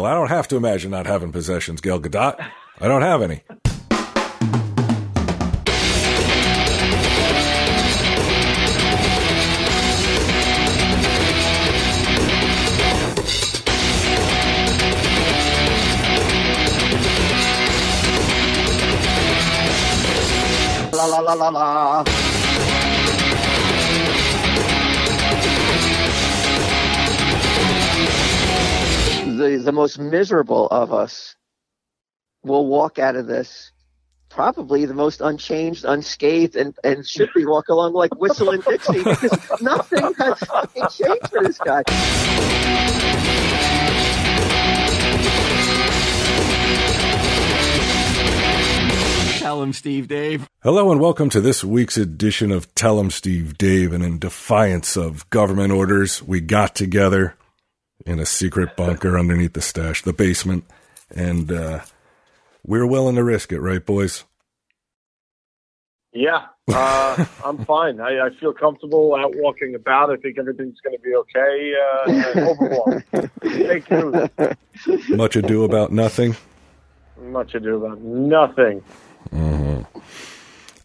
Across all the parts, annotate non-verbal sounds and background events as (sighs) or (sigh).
Michael, I don't have to imagine not having possessions, Gal Gadot. I don't have any. La la la la la. The the most miserable of us will walk out of this probably the most unchanged, unscathed, and, and should be walk along like whistling Dixie because nothing has fucking changed for this guy. Tell him, Steve Dave. Hello and welcome to this week's edition of Tell 'em Steve Dave. And in defiance of government orders, we got together in a secret bunker underneath the stash, the basement, and uh, we're willing to risk it, right, boys? Yeah, uh, (laughs) I'm fine. I, I feel comfortable out walking about. I think everything's going to be okay. Uh, fake news. Much ado about nothing. Much ado about nothing.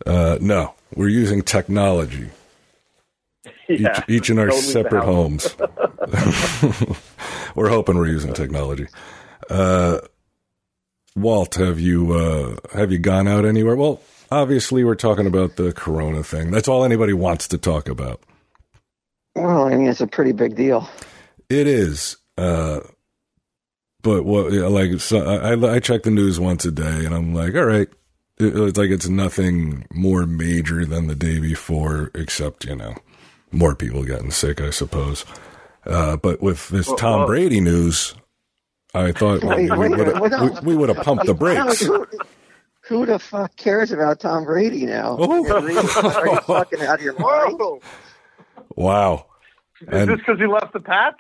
Uh, no, we're using technology, Yeah, each, each in our Don't leave the separate homes. (laughs) we're hoping we're using technology. Uh, Walt, have you uh, have you gone out anywhere? Well, obviously, we're talking about the Corona thing. That's all anybody wants to talk about. Well, I mean, it's a pretty big deal. It is. Uh, but what, like, so I, I check the news once a day and I'm like, all right. It- It's like it's nothing more major than the day before, except, you know, more people getting sick, I suppose. Uh, but with this Well, Tom well- Brady news, I thought we, Wait, wait, would have wait, we, would have pumped the brakes. Who, who the fuck cares about Tom Brady now? Oh. Are you fucking out of your mind? Wow. Is And- this because he left the Pats?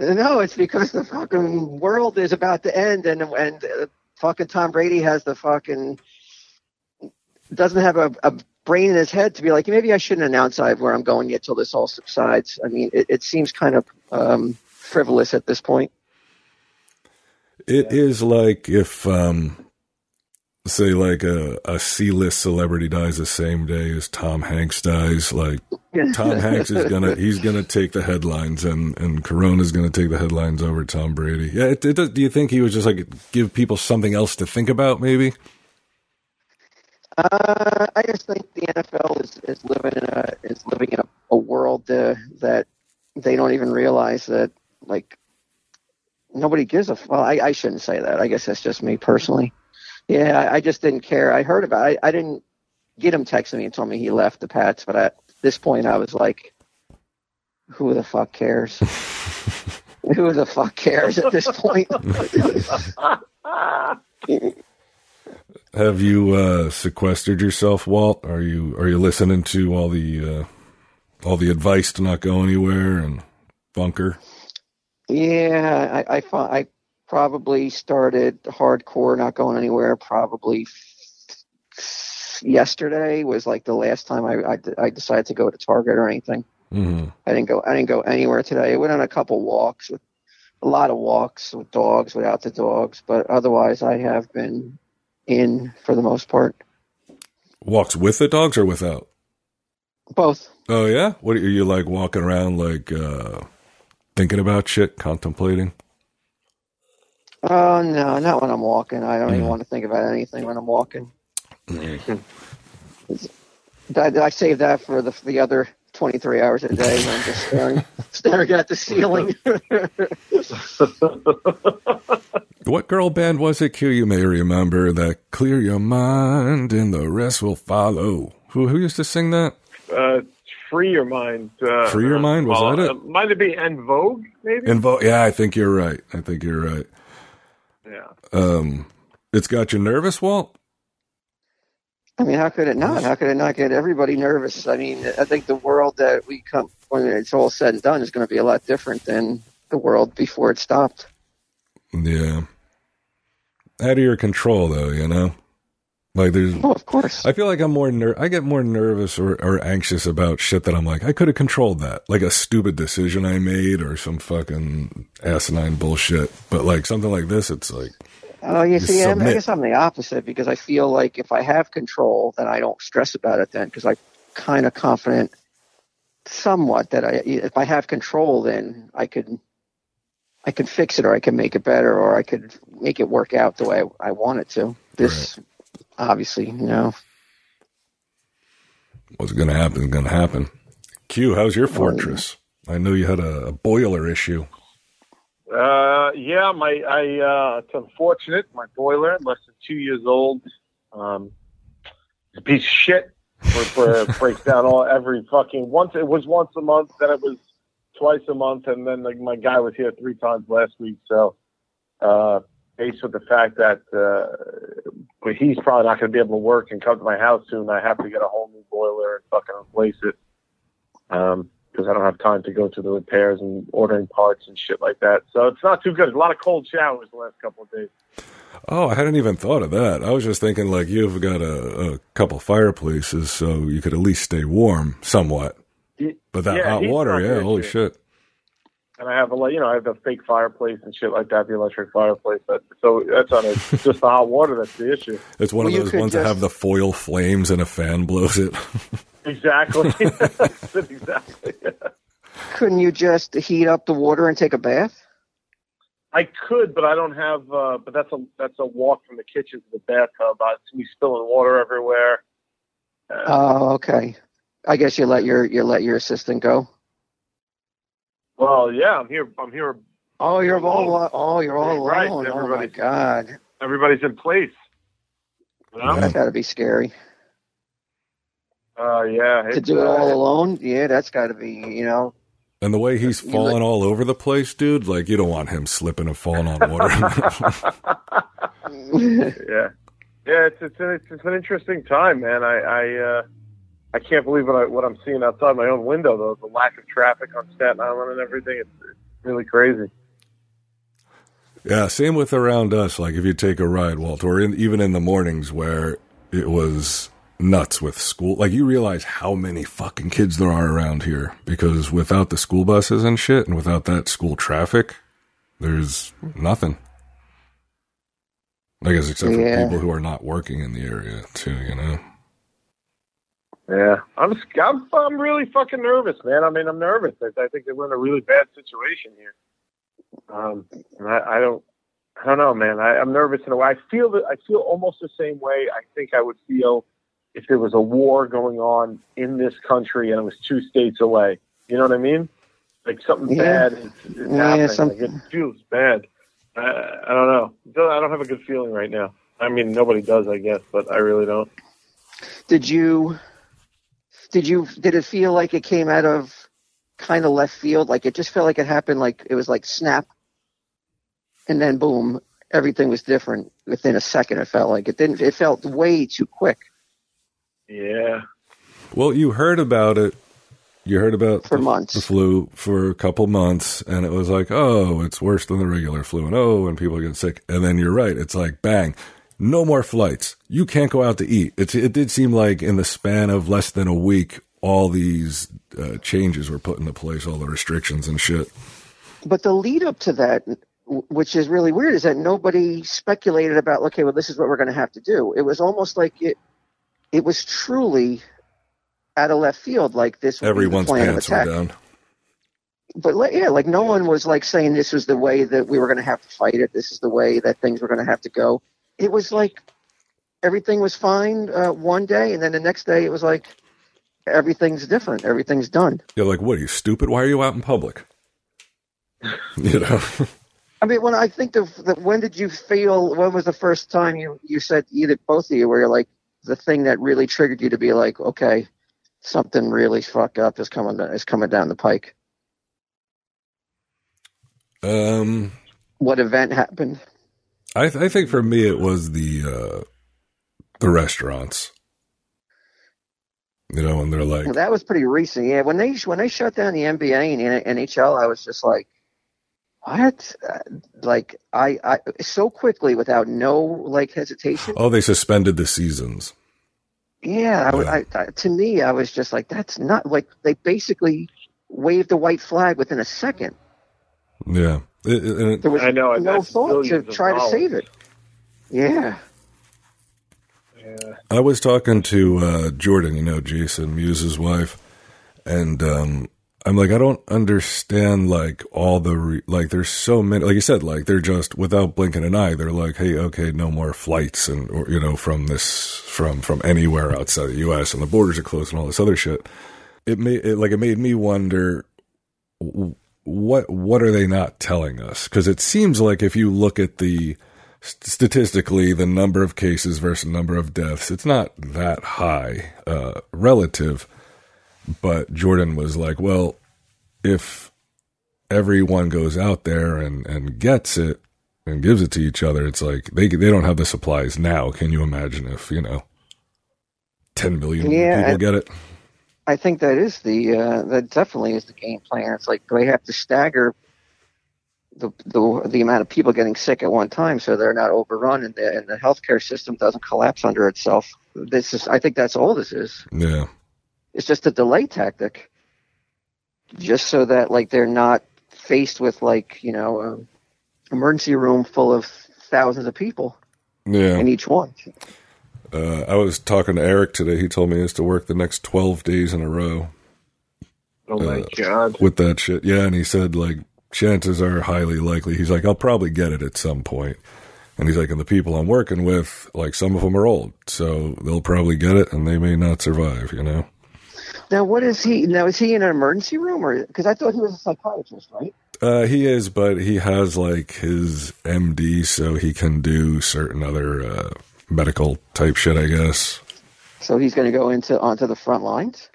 No, it's because the fucking world is about to end, and and uh, fucking Tom Brady has the fucking doesn't have a, a brain in his head to be like maybe I shouldn't announce I where I'm going yet till this all subsides. I mean, it, it seems kind of um, frivolous at this point. It is like if, um, say, like a, a C list celebrity dies the same day as Tom Hanks dies. Like Tom Hanks is gonna (laughs) he's gonna take the headlines, and and Corona's gonna take the headlines over Tom Brady. Yeah. It, it, do you think he was just like give people something else to think about? Maybe. Uh, I just think the NFL is, is living in a is living in a, a world uh, that they don't even realize that like nobody gives a f- well. I, I shouldn't say that. I guess that's just me personally. Yeah, I, I just didn't care. I heard about. It. I, I didn't get him texting me and told me he left the Pats, but at this point, I was like, "Who the fuck cares? (laughs) Who the fuck cares at this point?" (laughs) (laughs) Have you uh, sequestered yourself, Walt? Are you are you listening to all the uh, all the advice to not go anywhere and bunker? Yeah, I I, I probably started hardcore, not going anywhere. Probably f- yesterday was like the last time I, I I decided to go to Target or anything. hmm I didn't go I didn't go anywhere today. I went on a couple walks with a lot of walks with dogs, without the dogs, but otherwise I have been in for the most part. Walks with the dogs or without? Both. Oh yeah, what are you like walking around like uh thinking about shit, contemplating? Oh no, not when I'm walking. I don't even Mm. want to think about anything when I'm walking. Did I, I save that for the the other 23 hours a day when I'm just staring, (laughs) staring at the ceiling. (laughs) What girl band was it? Q, you may remember that "Clear Your Mind" and the rest will follow. Who who used to sing that? Uh, free your mind. Uh, Free Your Mind, was well, that it? Uh, might it be En Vogue? Maybe. In vo- yeah, I think you're right. I think you're right. yeah. Um, it's got you nervous, Walt. I mean, how could it not? How could it not get everybody nervous? I mean, I think the world that we come when it's all said and done is going to be a lot different than the world before it stopped. Yeah. Out of your control, though, you know. Like there's, Oh, of course. I feel like I'm more ner- I get more nervous or, or anxious about shit that I'm like I could have controlled that, like a stupid decision I made or some fucking asinine bullshit. But like something like this, it's like Oh, you see, I guess I'm the opposite because I feel like if I have control, then I don't stress about it then because I'm kind of confident somewhat that I, if I have control, then I could, I could fix it or I can make it better or I could make it work out the way I, I want it to. This, obviously, you know, what's going to happen is going to happen. Q, how's your oh. fortress? I know you had a, a boiler issue. Uh, yeah, my I uh, it's unfortunate. My boiler, less than two years old, um, it's a piece of shit. Where, where it (laughs) breaks down all every fucking once. It was once a month, then it was twice a month, and then like my guy was here three times last week. So, uh, based with the fact that uh, but he's probably not going to be able to work and come to my house soon, I have to get a whole new boiler and fucking replace it. Um, because I don't have time to go to the repairs and ordering parts and shit like that. So it's not too good. A lot of cold showers the last couple of days. Oh, I hadn't even thought of that. I was just thinking like you've got a, a couple fireplaces, so you could at least stay warm somewhat. But that Yeah, hot water, yeah, here, holy dude. shit. And I have a like, you know, I have the fake fireplace and shit like that, the electric fireplace. But, so that's on it. (laughs) Just the hot water that's the issue. It's one Well, of those could ones that have the foil flames and a fan blows it. (laughs) Exactly. (laughs) Exactly. couldn't you just heat up the water and take a bath? I could, but I don't have. Uh, but that's a that's a walk from the kitchen to the bathtub. Uh, it's me spilling water everywhere. Uh, Oh, okay. I guess you let your you let your assistant go. well, yeah, I'm here. I'm here. Oh, you're all al- oh you're all Right, alone. Oh my god, Everybody's in place. You know? That's got to be scary. Uh, yeah. to it's, do it uh, all alone, yeah, that's got to be, you know. And the way he's falling like- all over the place, dude, like you don't want him slipping and falling on water. (laughs) (laughs) yeah, yeah. It's it's it's, it's an interesting time, man. I I uh, I can't believe what I what I'm seeing outside my own window. Though the lack of traffic on Staten Island and everything, it's, it's really crazy. yeah, same with around us. Like if you take a ride, Walt, or in, even in the mornings where it was nuts with school. Like you realize how many fucking kids there are around here because without the school buses and shit, and without that school traffic, there's nothing. I guess except for people who are not working in the area too, you know. Yeah, I'm I'm I'm really fucking nervous, man. I mean, I'm nervous. I, I think that we're in a really bad situation here. Um, and I, I don't, I don't know, man. I, I'm nervous in a way. I feel that I feel almost the same way. I think I would feel if there was a war going on in this country and it was two states away. You know what I mean? Like something Yeah. bad is, is Yeah, happening. some- Like it feels bad. I, I don't know. I don't have a good feeling right now. I mean, nobody does, I guess, but I really don't. Did you, did you, did it feel like it came out of kind of left field? Like it just felt like it happened, like it was like snap, and then boom, everything was different within a second. It felt like it didn't. It felt way too quick Yeah. Well, you heard about it. You heard about for the, months. the flu for a couple months, and it was like, oh, it's worse than the regular flu, and oh, and people get sick. And then you're right. It's like, bang, no more flights. You can't go out to eat. It's, it did seem like in the span of less than a week, all these uh, changes were put into place, all the restrictions and shit. But the lead up to that, which is really weird, is that nobody speculated about. Okay, well, this is what we're going to have to do. It was almost like it. It was truly out of left field. Like this. would be the Everyone's pants were down. But like, yeah, like no one was like saying this was the way that we were going to have to fight it. This is the way that things were going to have to go. It was like everything was fine uh, one day, and then the next day it was like everything's different. Everything's done. You're like, what are you stupid? Why are you out in public? (laughs) you know. I mean, when I think of the, when did you feel? When was the first time you you said either both of you where you're like the thing that really triggered you to be like, okay, something really fucked up is coming is coming down the pike. um, What event happened? I, th- I think for me it was the uh, the restaurants. You know, and they're like, Well, that was pretty recent. Yeah, when they when they shut down the NBA and NHL, I was just like, what? Uh, like I, I so quickly without no like hesitation. Oh, they suspended the seasons. Yeah, I, I, I, to me, I was just like, that's not like they basically waved a white flag within a second. Yeah, it, it, there was I know, no thought to try to save it. Yeah. Yeah. I was talking to uh, Jordan, you know, Jason Mewes's wife, and um, I'm like, I don't understand like all the re- like. There's so many, like you said, like they're just without blinking an eye. They're like, hey, okay, no more flights, and or, you know, from this from from anywhere outside the U.S. and the borders are closed and all this other shit. It made it like it made me wonder what what are they not telling us? Because it seems like if you look at the statistically the number of cases versus number of deaths, it's not that high uh, relative but Jordan was like, well, if everyone goes out there and, and gets it and gives it to each other, it's like they they don't have the supplies now. Can you imagine if you know ten million yeah, people I, get it? I think that is the uh, that definitely is the game plan. It's like they have to stagger the, the the amount of people getting sick at one time so they're not overrun and the, and the healthcare system doesn't collapse under itself. This is I think that's all this is. Yeah. It's just a delay tactic, just so that like they're not faced with like you know an emergency room full of thousands of people. Yeah, in each one. Uh, I was talking to Eric today. He told me he has to work the next twelve days in a row. Oh my uh, god! With that shit, yeah. And he said like chances are highly likely. He's like, I'll probably get it at some point. And he's like, and the people I'm working with, like some of them are old, so they'll probably get it, and they may not survive. You know. Now, what is he? Now, is he in an emergency room, or because I thought he was a psychiatrist, right? Uh, he is, but he has like his MD, so he can do certain other uh, medical type shit, I guess. So he's going to go into onto the front lines.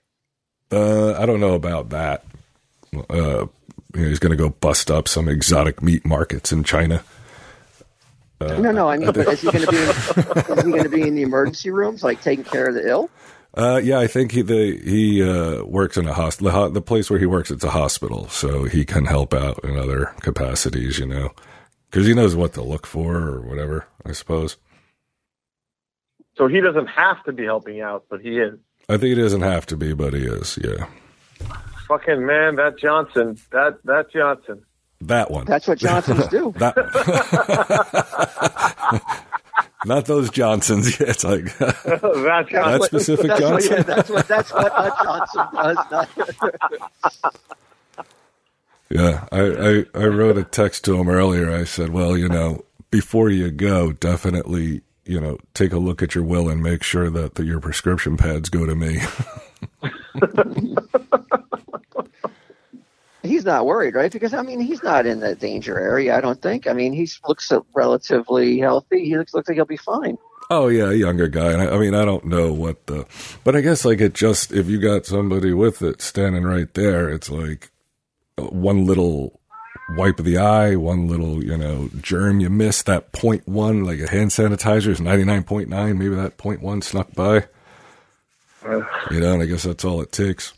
Uh, I don't know about that. Uh, you know, he's going to go bust up some exotic meat markets in China. Uh, no, no, I mean, but is he going to be? In, is he going to be in the emergency rooms, like taking care of the ill? Uh, yeah, I think he the, he uh, works in a hospital. The, the, place where he works, it's a hospital, so he can help out in other capacities. You know, because he knows what to look for or whatever. I suppose. So he doesn't have to be helping out, but he is. I think he doesn't have to be, but he is. Yeah. Fucking man, that Johnson, that that Johnson. That one. That's what Johnsons do. that. (laughs) (laughs) Not those Johnsons. (laughs) Yeah, it's like (laughs) that, that specific that's Johnson. What, yeah, that's what that's what a Johnson does. (laughs) yeah, I, I I wrote a text to him earlier. I said, well, you know, before you go, definitely you know take a look at your will and make sure that the, your prescription pads go to me. He's not worried, right? Because I mean, he's not in the danger area. I don't think. I mean, he looks relatively healthy. He looks looks like he'll be fine. Oh yeah, a younger guy. I, I, mean, I don't know what the, but I guess like it just if you got somebody with it standing right there, it's like uh, one little wipe of the eye, one little you know germ you miss that point one, like a hand sanitizer is ninety nine point nine. Maybe that point one snuck by. You know, and I guess that's all it takes.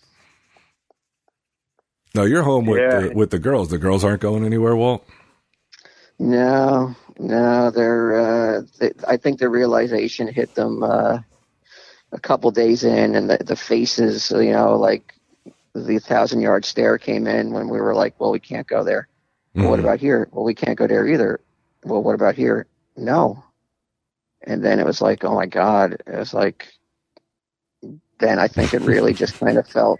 No, you're home with yeah. the, with the girls. The girls aren't going anywhere, Walt. No, no, they're. Uh, they, I think the realization hit them uh, a couple days in, and the, the faces, you know, like the thousand yard stare came in when we were like, "Well, we can't go there." Mm-hmm. Well, what about here? Well, we can't go there either. Well, what about here? No. And then it was like, oh my god! It was like, then I think it really (laughs) just kind of felt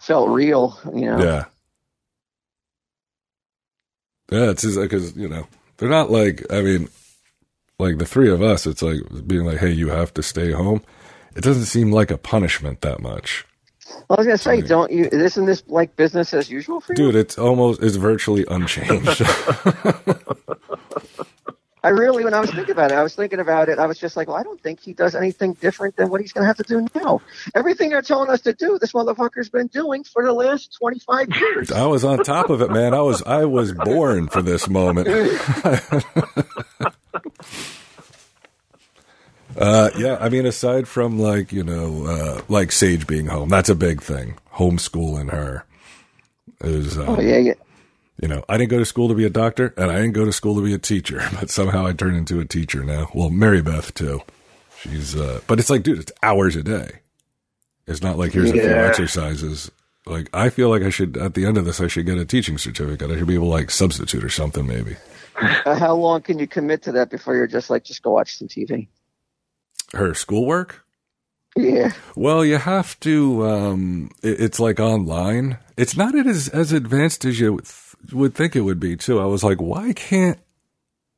felt real, you know. Yeah. Yeah, it's just because you know they're not like I mean, like the three of us. It's like being like, hey, you have to stay home. It doesn't seem like a punishment that much. Well, I was gonna say, I mean, don't you? Isn't this like business as usual for you? Dude, it's almost it's virtually unchanged. (laughs) (laughs) I really, when I was thinking about it, I was thinking about it. I was just like, well, I don't think he does anything different than what he's going to have to do now. Everything they're telling us to do, this motherfucker's been doing for the last twenty five years. I was on top of it, man. I was, I was born for this moment. (laughs) uh, yeah, I mean, aside from like you know, uh, like Sage being home, that's a big thing. Homeschooling her is. Uh, oh yeah, yeah. You know, I didn't go to school to be a doctor, and I didn't go to school to be a teacher, (laughs) but somehow I turned into a teacher now. Well, Mary Beth too. She's, uh, but it's like, dude, it's hours a day. It's not like here's a few exercises. Like I feel like I should at the end of this I should get a teaching certificate. I should be able to like substitute or something maybe. Uh, how long can you commit to that before you're just like, just go watch some TV? Her schoolwork? Yeah. Well, you have to. Um, it, it's like online. It's not as as advanced as you would, think it would be. Too. I was like, why can't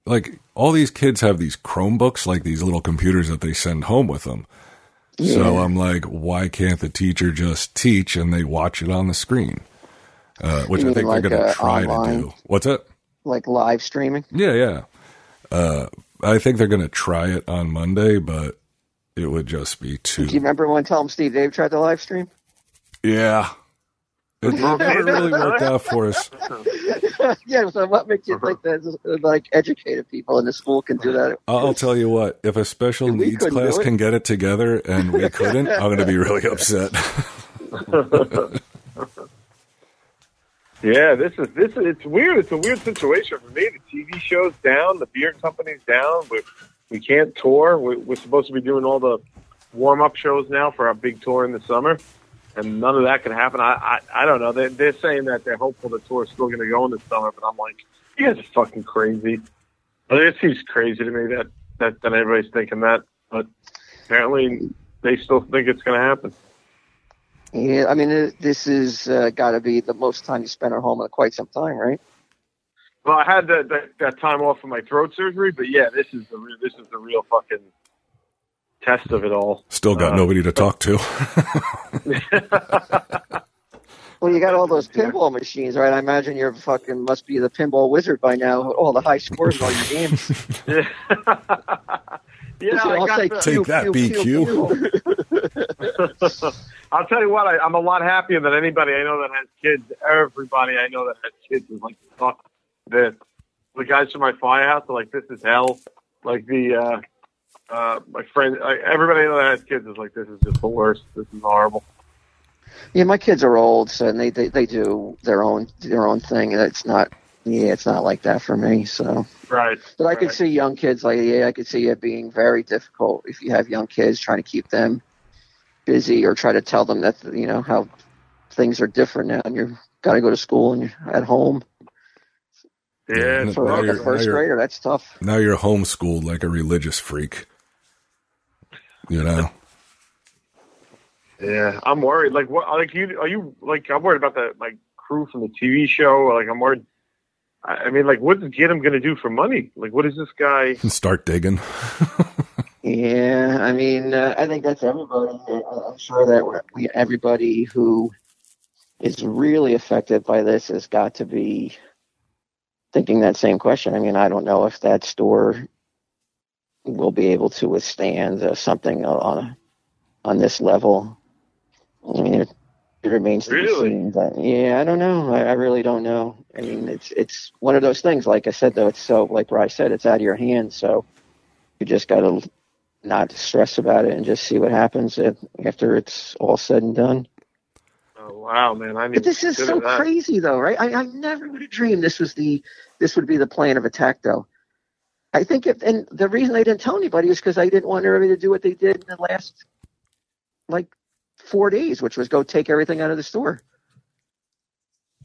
like all these kids have these Chromebooks, like these little computers that they send home with them. So I'm like, why can't the teacher just teach and they watch it on the screen? Uh, which I think like, they're going to try online? to do. What's it? Like live streaming? Yeah, yeah. Uh, I think they're going to try it on Monday, but it would just be too. Do you remember when Tom Steve Dave tried the live stream? Yeah. It (laughs) never really worked out for us. (laughs) yeah, so what makes you think that like educated people in the school can do that? I'll I'll tell you what, if a special We needs class can get it together and we (laughs) couldn't, I'm going to be really upset. Yeah, this is this is it's weird. It's a weird situation for me. The TV show's down, the beer company's down. We we can't tour. We, we're supposed to be doing all the warm up shows now for our big tour in the summer, and none of that can happen. I I, I don't know. They're, they're saying that they're hopeful the tour's still going to go in the summer, but I'm like, you guys are fucking crazy. But it seems crazy to me that that, that everybody's thinking that, but apparently they still think it's going to happen. Yeah, I mean, it, this is uh, got to be the most time you spend at home in quite some time, right? Well, I had that, that that time off for my throat surgery, but yeah, this is the real, this is the real fucking test of it all. Still got Uh, nobody to talk to. (laughs) Well, you got all those pinball machines, right? I imagine you're fucking must be the pinball wizard by now. All the high scores in all your games. (laughs) yeah, (laughs) yeah. I I'll got say the- Take that, BQ. I'll tell you what, I, I'm a lot happier than anybody I know that has kids. Everybody I know that has kids is like, fuck this. The guys from my firehouse are like, this is hell. Like the, uh, uh, my friend, I, everybody that has kids is like, this is just the worst. This is horrible. Yeah, my kids are old, so and they, they they do their own their own thing, and it's not. Yeah, it's not like that for me. So, Right. but I could see young kids like yeah, I could see it being very difficult if you have young kids trying to keep them busy or try to tell them that you know how things are different now, and you've got to go to school and you're at home Yeah, for like a first grader. That's tough. now you're homeschooled like a religious freak. You know? Yeah, I'm worried. Like, what? Like, you are you like? I'm worried about the like crew from the TV show. Like, I'm worried. I I mean, like, what's Gideon going to do for money? Like, what is this guy? (laughs) Start digging. Yeah, I mean, uh, I think that's everybody. I'm sure that we, everybody who is really affected by this has got to be thinking that same question. I mean, I don't know if that store will be able to withstand uh, something on on this level. I mean, it, it remains to Really? be seen. But yeah, I don't know. I, I really don't know. I mean, it's it's one of those things. Like I said, though, it's so like I said, it's out of your hands. So you just got to not stress about it and just see what happens if, after it's all said and done. Oh wow, man! I But this is so crazy, though, right? I, I never would have dreamed this was the this would be the plan of attack, though. I think if and the reason they didn't tell anybody is because they didn't want everybody to do what they did in the last like four days, which was go take everything out of the store.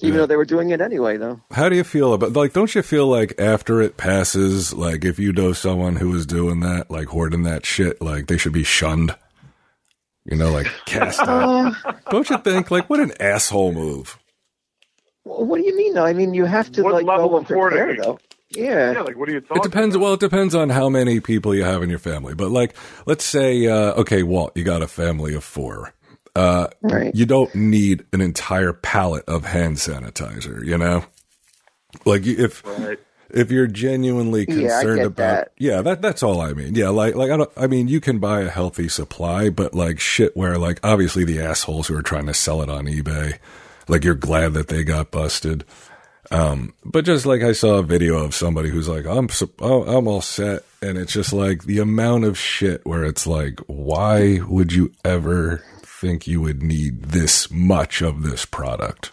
Even Yeah. though they were doing it anyway, though. How do you feel about like? Don't you feel like after it passes, like if you know someone who is doing that, like hoarding that shit, like they should be shunned? You know, like (laughs) cast out. Don't you think? Like, what an asshole move! what do you mean, though? I mean, you have to What like level go and of hoarding? prepare, though. Yeah. Yeah, like, what are you talking? It depends. About? Well, it depends on how many people you have in your family. But like, let's say, uh, okay, Walt, you got a family of four. Uh, Right. you don't need an entire pallet of hand sanitizer. You know, like if Right. if you're genuinely concerned get about that. yeah that that's all i mean yeah like like i don't i mean you can buy a healthy supply but like shit where like obviously the assholes who are trying to sell it on ebay like you're glad that they got busted um but just like i saw a video of somebody who's like i'm oh, i'm all set and it's just like the amount of shit where it's like why would you ever think you would need this much of this product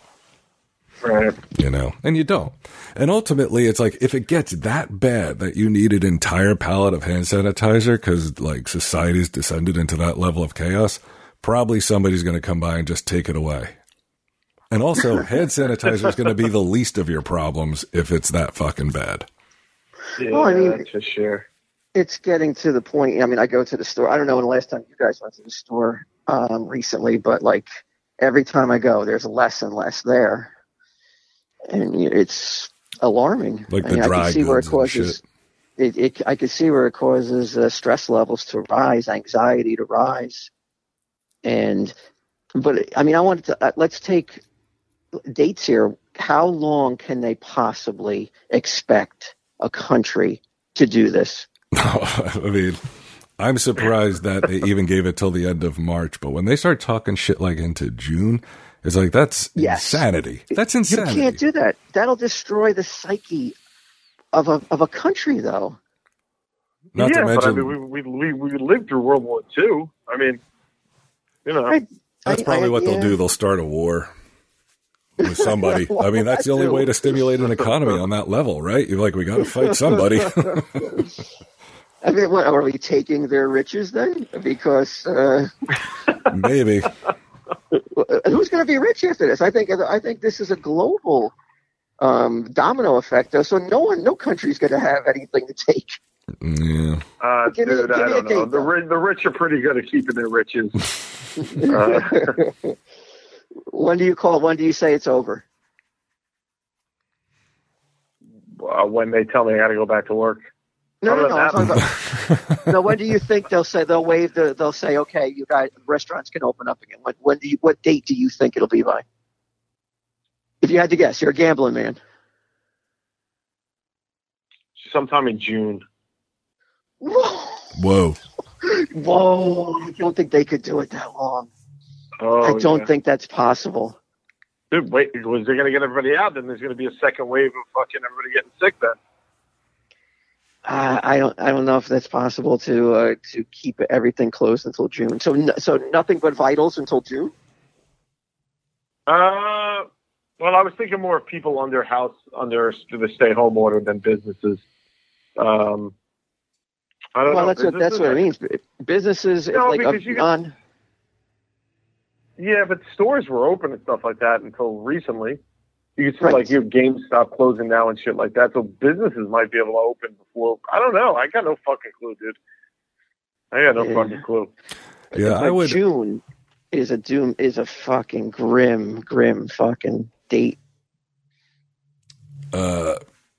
Right. you know, and you don't. And ultimately, it's like if it gets that bad that you need an entire pallet of hand sanitizer because like society's descended into that level of chaos, probably somebody's going to come by and just take it away. And also, hand sanitizer is going to be the least of your problems if it's that fucking bad. Yeah, Well, I mean- that's for sure. it's getting to the point. I mean, I go to the store. I don't know when the last time you guys went to the store um, recently, but like every time I go, there's less and less there, and it's alarming. Like I the mean, I can see where it goods and causes. It, it, I can see where it causes uh, stress levels to rise, anxiety to rise, and but I mean, I wanted to uh, let's take dates here. How long can they possibly expect a country to do this? (laughs) I mean, I'm surprised that they even gave it till the end of March. But when they start talking shit like into June, it's like that's Yes. insanity. That's insane. You can't do that. That'll destroy the psyche of a of a country, though. Not yeah, to mention, but I mean, we, we, we, we lived through World War II. I mean, you know, Right. that's probably I- what they'll do. They'll start a war with somebody. (laughs) I mean, that's the only way to stimulate an economy on that level, right? You're like, we got to fight somebody. I mean, what, are we taking their riches then? Because uh, (laughs) Maybe. (laughs) who's going to be rich after this? I think I think this is a global um, domino effect, though. So no one, no country's going to have anything to take. Yeah. uh, Give me- dude, give I me a don't know. date, The, the rich are pretty good at keeping their riches. uh, when do you call? When do you say it's over? uh, when they tell me I got to go back to work. No, no, no. I'm Other than talking (laughs) about, no. When do you think they'll say they'll waive the? They'll say, okay, you guys, restaurants can open up again. When? When do you? What date do you think it'll be by? If you had to guess, you're a gambling man. Sometime in June. (laughs) Whoa. Whoa! I don't think they could do it that long. Oh, I don't yeah. think that's possible. Dude, wait, was they going to get everybody out? Then there's going to be a second wave of fucking everybody getting sick. Then. Uh, I don't. I don't know if that's possible to uh, to keep everything closed until June. So, n- so nothing but vitals until June. Uh, well, I was thinking more of people under house under the stay-home order than businesses. Um, I don't Well, know. that's what that's what it means. Businesses, No, like a non. Yeah, but stores were open and stuff like that until recently. You could see Right. like your GameStop closing now and shit like that. So businesses might be able to open before. I don't know. I got no fucking clue, dude. I got no Yeah. fucking clue. Yeah, I would. June is a doom is a fucking grim, grim fucking date. Uh,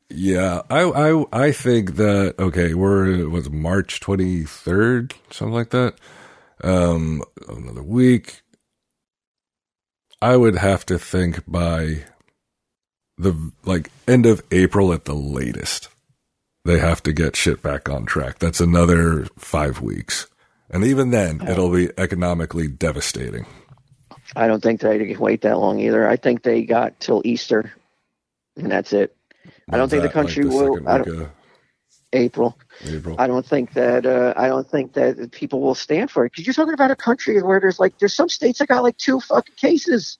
yeah, I, I, I think that okay, we're it was March twenty third, something like that. Um, another week. I would have to think by the like end of April at the latest. They have to get shit back on track. That's another five weeks, and even then, it'll be economically devastating. I don't think they can wait that long either. I think they got till Easter, and that's it. I don't think the That, like, country the will. April. April. I don't think that. Uh, I don't think that people will stand for it because you're talking about a country where there's like there's some states that got like two fucking cases.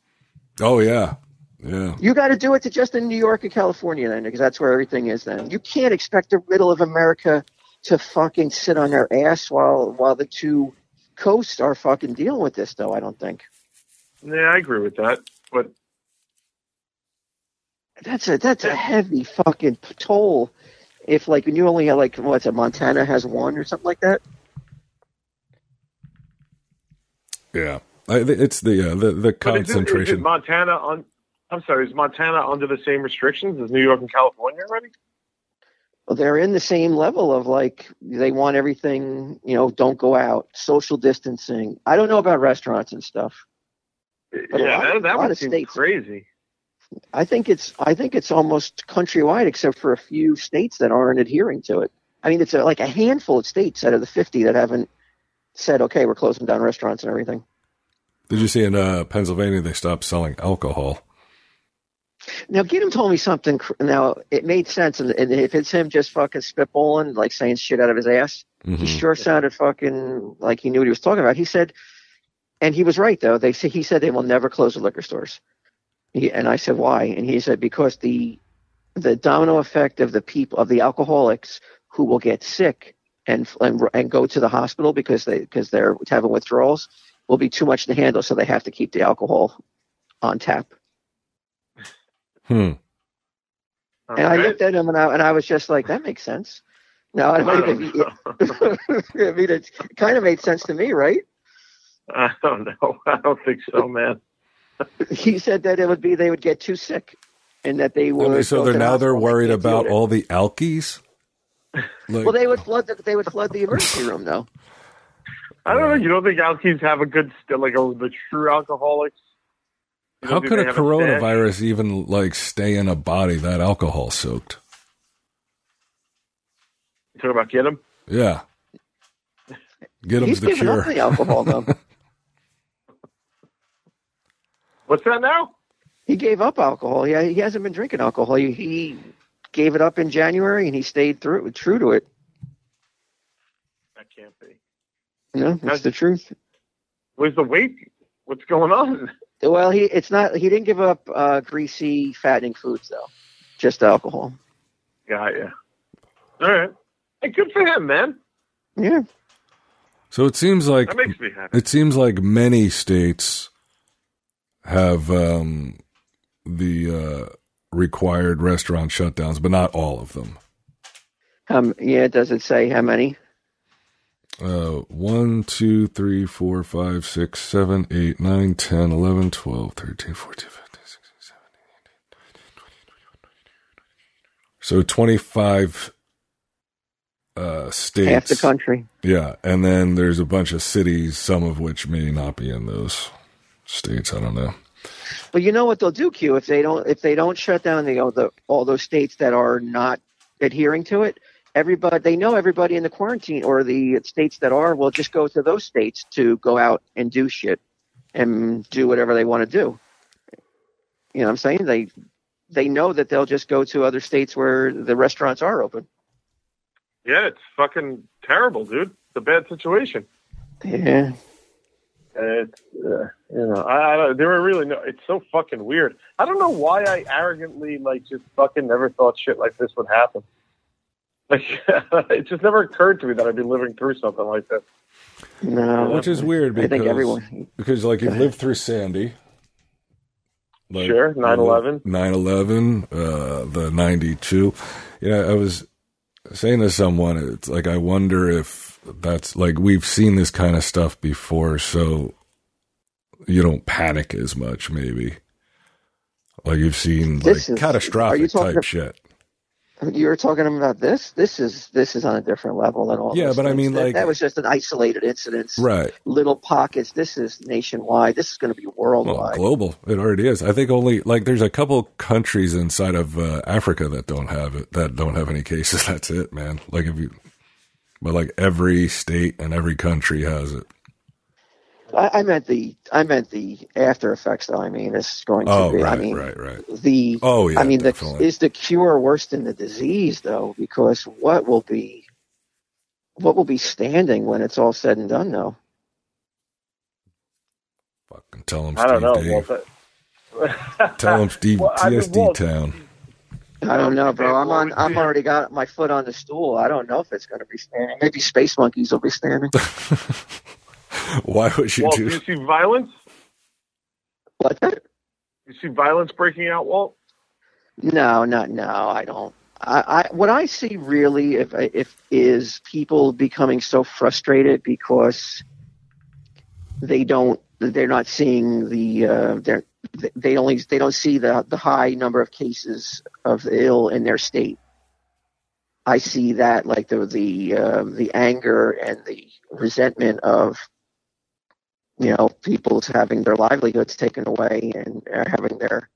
oh yeah, yeah. You got to do it to just in New York and California then, because that's where everything is. Then you can't expect the middle of America to fucking sit on their ass while while the two coasts are fucking dealing with this. Though I don't think Yeah, I agree with that. But that's a that's a heavy fucking toll. If like when you only have like what's it, Montana has one or something like that. Yeah, I, it's the uh, the the but is it- Is, concentration. it Montana on? I'm sorry. Is Montana under the same restrictions as New York and California already? Well, they're in the same level of like they want everything. You know, don't go out, social distancing. I don't know about restaurants and stuff. But yeah, lot- that, that would of seem states- crazy. I think it's I think it's almost countrywide, except for a few states that aren't adhering to it. I mean, it's a, like a handful of states out of the fifty that haven't said, "Okay, we're closing down restaurants and everything." Did you see in uh, Pennsylvania they stopped selling alcohol? Now, Gideon told me something. Now, it made sense, and, and if it's him just fucking spitballing, like saying shit out of his ass, he Mhm. sure sounded fucking like he knew what he was talking about. He said, and he was right though. They he said they will never close the liquor stores. He, and I said, why? And he said, because the the domino effect of the people of the alcoholics who will get sick and and, and go to the hospital because they because they're having withdrawals will be too much to handle, so they have to keep the alcohol on tap. Hmm. And I looked at him and I and I was just like, that makes sense. No, I, mean, it, (laughs) I mean, it kind of made sense to me, right? I don't know. I don't think so, man. He said that it would be they would get too sick, and that they would. so they're now they're worried about all the alkies. Like, well, they would flood. The, they would flood the emergency room, though. I don't know. You don't think alkies have a good like a, the true alcoholics? How could a coronavirus a even like stay in a body that alcohol soaked? You talk about get him? Yeah, get him's the cure. the alcohol though. (laughs) What's that now? He gave up alcohol. Yeah, he, he hasn't been drinking alcohol. He, he gave it up in January and he stayed through it, true to it. That can't be. No, that's the truth. Was the weight? What's going on? Well, he it's not. He didn't give up uh, greasy, fattening foods though. Just alcohol. Got yeah. All right. Hey, good for him, man. Yeah. So it seems like that makes me happy. It seems like many states have um, the uh, required restaurant shutdowns, but not all of them. Um, yeah, does it say how many? Uh, 1, 2, 3, 4, 5, 6, 7, 8, 9, 10, 11, 12, 13, 14, 15, 16, 17, 18, So 25 uh, states. Half the country. Yeah. And then there's a bunch of cities, some of which may not be in those states. I don't know. But you know what they'll do, Q, if they don't if they don't shut down the, all the all those states that are not adhering to it, everybody they know everybody in the quarantine or the states that are will just go to those states to go out and do shit and do whatever they want to do. You know what I'm saying? They they know that they'll just go to other states where the restaurants are open. Yeah, it's fucking terrible, dude. It's a bad situation. Yeah. It's uh, you know I, I there were really no. It's so fucking weird. I don't know why I arrogantly like just fucking never thought shit like this would happen. Like (laughs) it just never occurred to me that I'd be living through something like this. No, which is weird because I think everyone because like you've lived through Sandy. Like, sure, 9-11. 9-11, uh, the 92. Yeah, I was saying to someone, it's like, I wonder if that's like, we've seen this kind of stuff before, so you don't panic as much, maybe. Like you've seen like is, catastrophic type shit. You were talking about this. This is this is on a different level than all. Yeah, but things. I mean, that, like that was just an isolated incident, right? Little pockets. This is nationwide. This is going to be worldwide, well, global. It already is. I think only like there's a couple countries inside of uh, Africa that don't have it. That don't have any cases. (laughs) That's it, man. Like if you, but like every state and every country has it. I, I, meant the I meant the after effects though. I mean, it's going to oh, be. Right, I mean, right, right. The oh yeah. I mean, the, is the cure worse than the disease though? Because what will be what will be standing when it's all said and done though? Fucking tell him. I don't know. Dave. tell him (laughs) Steve well, TSD I mean, well, town. I don't know, bro. I'm on. I'm already got my foot on the stool. I don't know if it's going to be standing. Maybe space monkeys will be standing. (laughs) Why would you Walt, do? Do you see violence? What? You see violence breaking out, Walt? No, not no. I don't. I, I what I see really, if if is people becoming so frustrated because they don't, they're not seeing the, uh, they're they only they don't see the the high number of cases of the ill in their state. I see that like the the uh, the anger and the resentment of you know, people's having their livelihoods taken away and having their,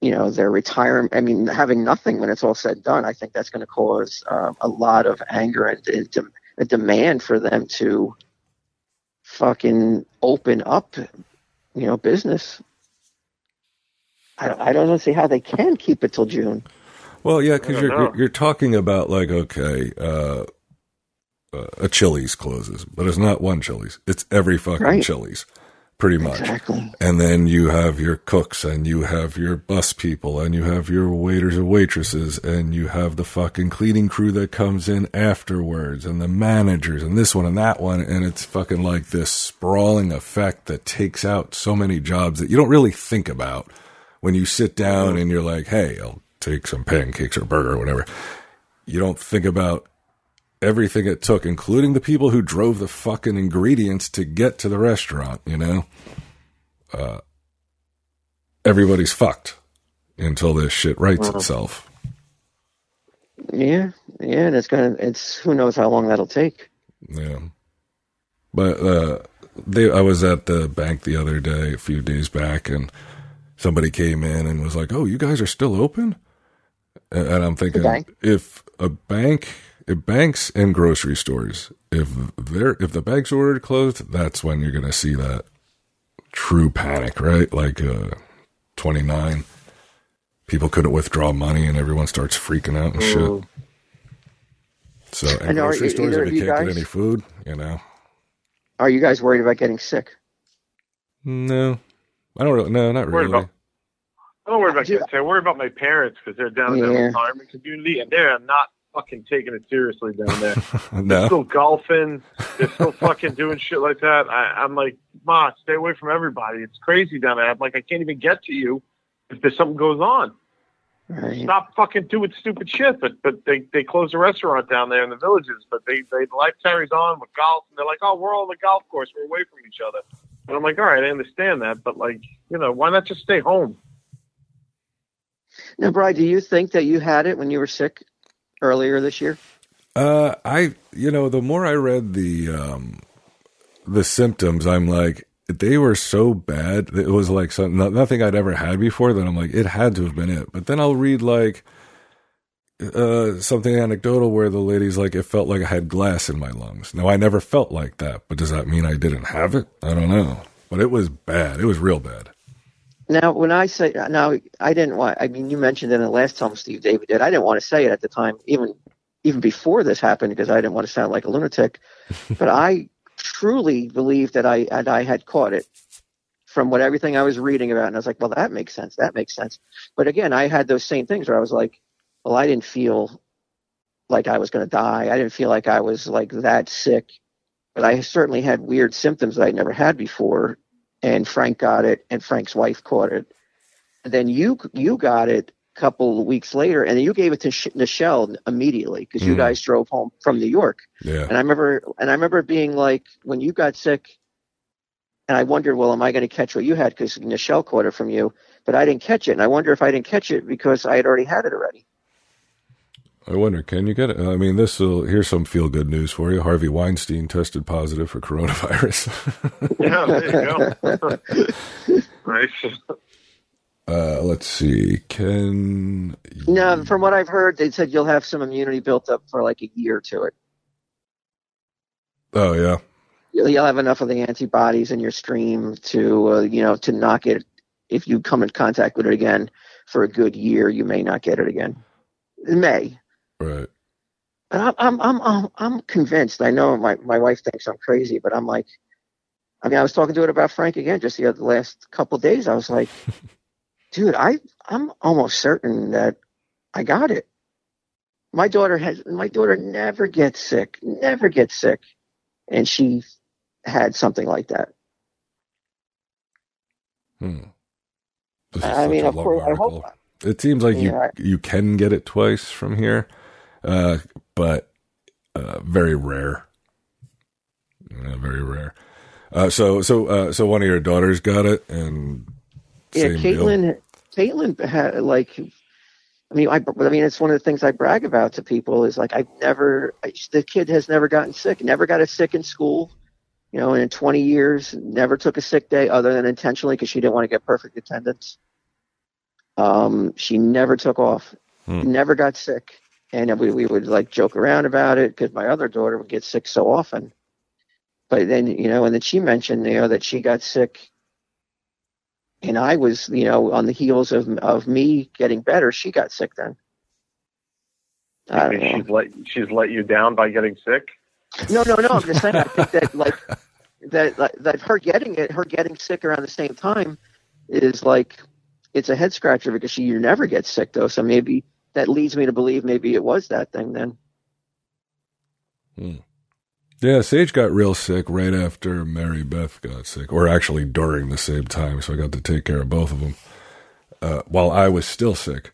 you know, their retirement. I mean, having nothing when it's all said and done. I think that's going to cause uh, a lot of anger and, and de- a demand for them to fucking open up, you know, business. I, I don't see how they can keep it till June. Well, yeah, because you're you're talking about like okay, uh, uh, a Chili's closes, but it's not one Chili's. It's every fucking right. Chili's. Pretty much. Exactly. And then you have your cooks and you have your bus people and you have your waiters and waitresses and you have the fucking cleaning crew that comes in afterwards and the managers and this one and that one. And it's fucking like this sprawling effect that takes out so many jobs that you don't really think about when you sit down and you're like, Hey, I'll take some pancakes or burger or whatever. You don't think about everything it took, including the people who drove the fucking ingredients to get to the restaurant, you know? Uh, everybody's fucked until this shit rights itself. Yeah, yeah, and it's gonna. It's who knows how long that'll take. Yeah. But, uh, they, I was at the bank the other day, a few days back, and somebody came in and was like, Oh, you guys are still open? And, I'm thinking, if a bank, banks and grocery stores, if they're, if the banks ordered closed, that's when you're going to see that true panic, right? Like, uh, 29, people couldn't withdraw money and everyone starts freaking out and shit. So, and And are grocery e- stores, either if of you you can't get any food, you know. Are you guys worried about getting sick? No, I don't really. No, not Worried really. about- I don't worry about Yeah. kids. I worry about my parents because they're down in Yeah. the retirement community and they're not fucking taking it seriously down there. (laughs) They're still golfing. They're still fucking doing shit like that. I, I'm like, Ma, stay away from everybody. It's crazy down there. I'm like, I can't even get to you if there's something goes on. Right. Stop fucking doing stupid shit. But but they they close a restaurant down there in the villages. But they they life carries on with golf. And they're like, oh, we're on the golf course. We're away from each other. And I'm like, all right, I understand that. But like, you know, why not just stay home? Now, Brian, do you think that you had it when you were sick earlier this year? uh, I. You know, the more I read the um, the symptoms, I'm like, they were so bad. It was like some, no, nothing I'd ever had before. That I'm like, it had to have been it. But then I'll read like uh, something anecdotal where the lady's like, it felt like I had glass in my lungs. Now I never felt like that, but does that mean I didn't have it? I don't know. But it was bad. It was real bad. Now, when I say now, I didn't want. I mean, you mentioned it in the last time Steve David did. I didn't want to say it at the time, even even before this happened, because I didn't want to sound like a lunatic. (laughs) but I truly believe that I and I had caught it from what everything I was reading about, and I was like, well, that makes sense. That makes sense. But again, I had those same things where I was like, well, I didn't feel like I was going to die. I didn't feel like I was like that sick, but I certainly had weird symptoms that I'd never had before. And Frank got it, and Frank's wife caught it. And then you you got it a couple of weeks later, and then you gave it to Sh- Nichelle immediately because you Mhm. guys drove home from New York. Yeah. And I remember, and I remember being like, when you got sick, and I wondered, well, am I going to catch what you had? Because Nichelle caught it from you, but I didn't catch it. And I wonder if I didn't catch it because I had already had it already. I wonder, can you get it? I mean, this will, here's some feel good news for you. Harvey Weinstein tested positive for coronavirus. (laughs) Yeah, there you go. (laughs) right. uh, let's see. Can. No, from what I've heard, they said you'll have some immunity built up for like a year to it. Oh, yeah. You'll you'll have enough of the antibodies in your stream to, uh, you know, to knock it. If you come in contact with it again for a good year, you may not get it again. It may. Right. But I'm, I'm, I'm, I'm, I'm convinced. I know my, my wife thinks I'm crazy, but I'm like, I mean, I was talking to it about Frank again just the other last couple of days. I was like, (laughs) dude, I, I'm almost certain that I got it. My daughter has, my daughter never gets sick, never gets sick. And she had something like that. Hmm. I mean, of course, I article. hope, It seems like Yeah. you you can get it twice from here, uh, but uh, very rare. Very rare. Uh, so so uh, so one of your daughters got it, and yeah, same deal? Caitlin, Caitlin had like, I mean, I, I mean, it's one of the things I brag about to people is like, I've never, I, the kid has never gotten sick, never got a sick in school, you know, and in 20 years, never took a sick day other than intentionally because she didn't want to get perfect attendance. Um, she never took off, Hmm. never got sick. And we, we would like joke around about it because my other daughter would get sick so often. But then, you know, and then she mentioned, you know, that she got sick and I was, you know, on the heels of of me getting better, she got sick then. I don't know. she's let she's let you down by getting sick. No, no, no. I'm just saying. I think that (laughs) like that that her getting it, her getting sick around the same time, is like it's a head scratcher because she never gets sick though. So maybe that leads me to believe maybe it was that thing then. Hmm. Yeah, Sage got real sick right after Mary Beth got sick, or actually during the same time. So I got to take care of both of them uh, while I was still sick.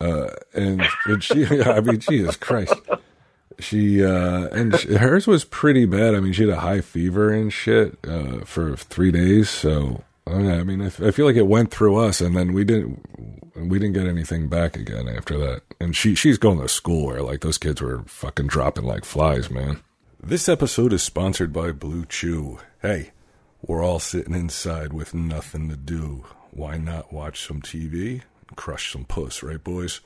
Uh, and, and she, (laughs) I mean, Jesus Christ. She, uh, and she, hers was pretty bad. I mean, she had a high fever and shit, uh, for three days. So, Oh, I mean, I feel like it went through us and then we didn't, we didn't get anything back again after that. And she, she's going to school where like those kids were fucking dropping like flies, man. This episode is sponsored by Blue Chew. Hey, we're all sitting inside with nothing to do. Why not watch some TV and crush some puss, right, boys?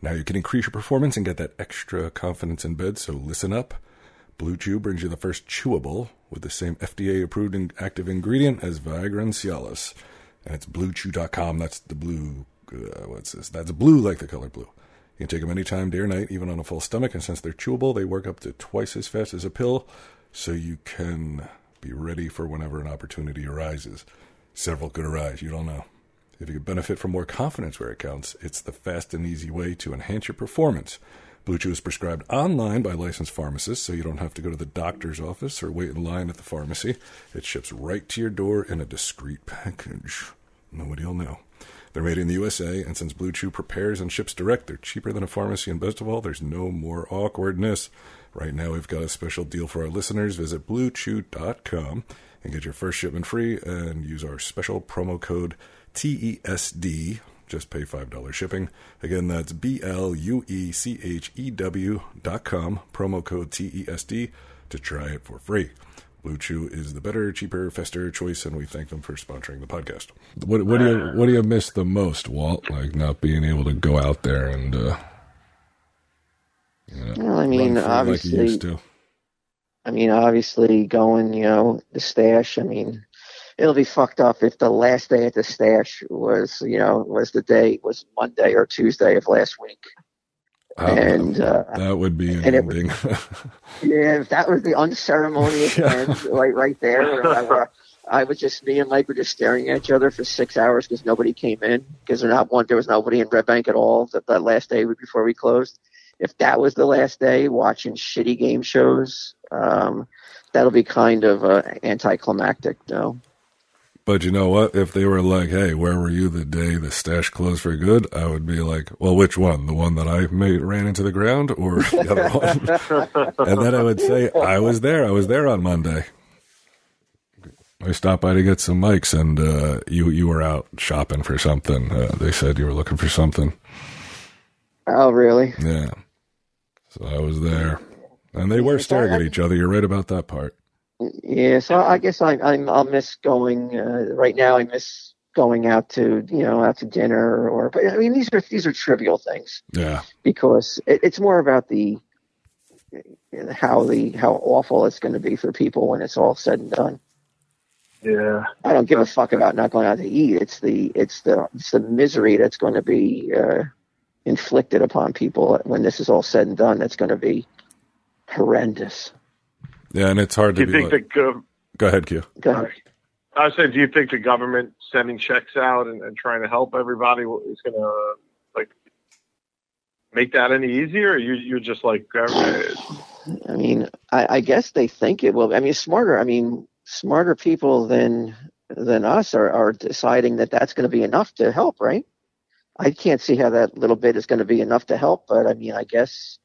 Now you can increase your performance and get that extra confidence in bed, so listen up. Blue Chew brings you the first chewable with the same FDA approved active ingredient as Viagra and Cialis. And it's bluechew.com. That's the blue, uh, what's this? That's blue like the color blue. You can take them anytime, day or night, even on a full stomach. And since they're chewable, they work up to twice as fast as a pill, so you can be ready for whenever an opportunity arises. Several could arise, you don't know. If you could benefit from more confidence where it counts, it's the fast and easy way to enhance your performance. Blue Chew is prescribed online by licensed pharmacists, so you don't have to go to the doctor's office or wait in line at the pharmacy. It ships right to your door in a discreet package. Nobody will know. They're made in the USA, and since Blue Chew prepares and ships direct, they're cheaper than a pharmacy, and best of all, there's no more awkwardness. Right now, we've got a special deal for our listeners. Visit BlueChew.com and get your first shipment free, and use our special promo code TESD. Just pay $5 shipping. Again, that's B L U E C H E W dot com, promo code TESD to try it for free. Blue Chew is the better, cheaper, faster choice, and we thank them for sponsoring the podcast. What, what do you what do you miss the most, Walt? Like not being able to go out there and. Uh, you know, well, I mean, obviously, like I mean, obviously, going, you know, the stash. I mean, it'll be fucked up if the last day at the stash was, you know, was the day was Monday or Tuesday of last week. Oh, and uh, that would be an ending. (laughs) Yeah, if that was the unceremonious yeah. end, right, right there. (laughs) I, I was just me and Mike were just staring at each other for six hours because nobody came in because there not one there was nobody in Red Bank at all that that last day before we closed. If that was the last day, watching shitty game shows, um, that'll be kind of uh, anticlimactic, no. But you know what? If they were like, "Hey, where were you the day the stash closed for good?" I would be like, "Well, which one? The one that I made ran into the ground, or (laughs) the other one?" (laughs) and then I would say, "I was there. I was there on Monday. I stopped by to get some mics, and uh, you you were out shopping for something. Uh, they said you were looking for something. Oh, really? Yeah. So I was there, and they were staring at each other. You're right about that part. Yeah, so I guess I, I'm I'll miss going. Uh, right now, I miss going out to you know out to dinner or. But I mean, these are these are trivial things. Yeah. Because it, it's more about the how the how awful it's going to be for people when it's all said and done. Yeah. I don't give a fuck about not going out to eat. It's the it's the it's the misery that's going to be uh, inflicted upon people when this is all said and done. That's going to be horrendous. Yeah, and it's hard to. Do you think like, the go, go ahead, Q. Go ahead. I said, do you think the government sending checks out and, and trying to help everybody is going to like make that any easier? Or you, you're just like, I mean, I, I guess they think it will. I mean, smarter. I mean, smarter people than than us are, are deciding that that's going to be enough to help, right? I can't see how that little bit is going to be enough to help, but I mean, I guess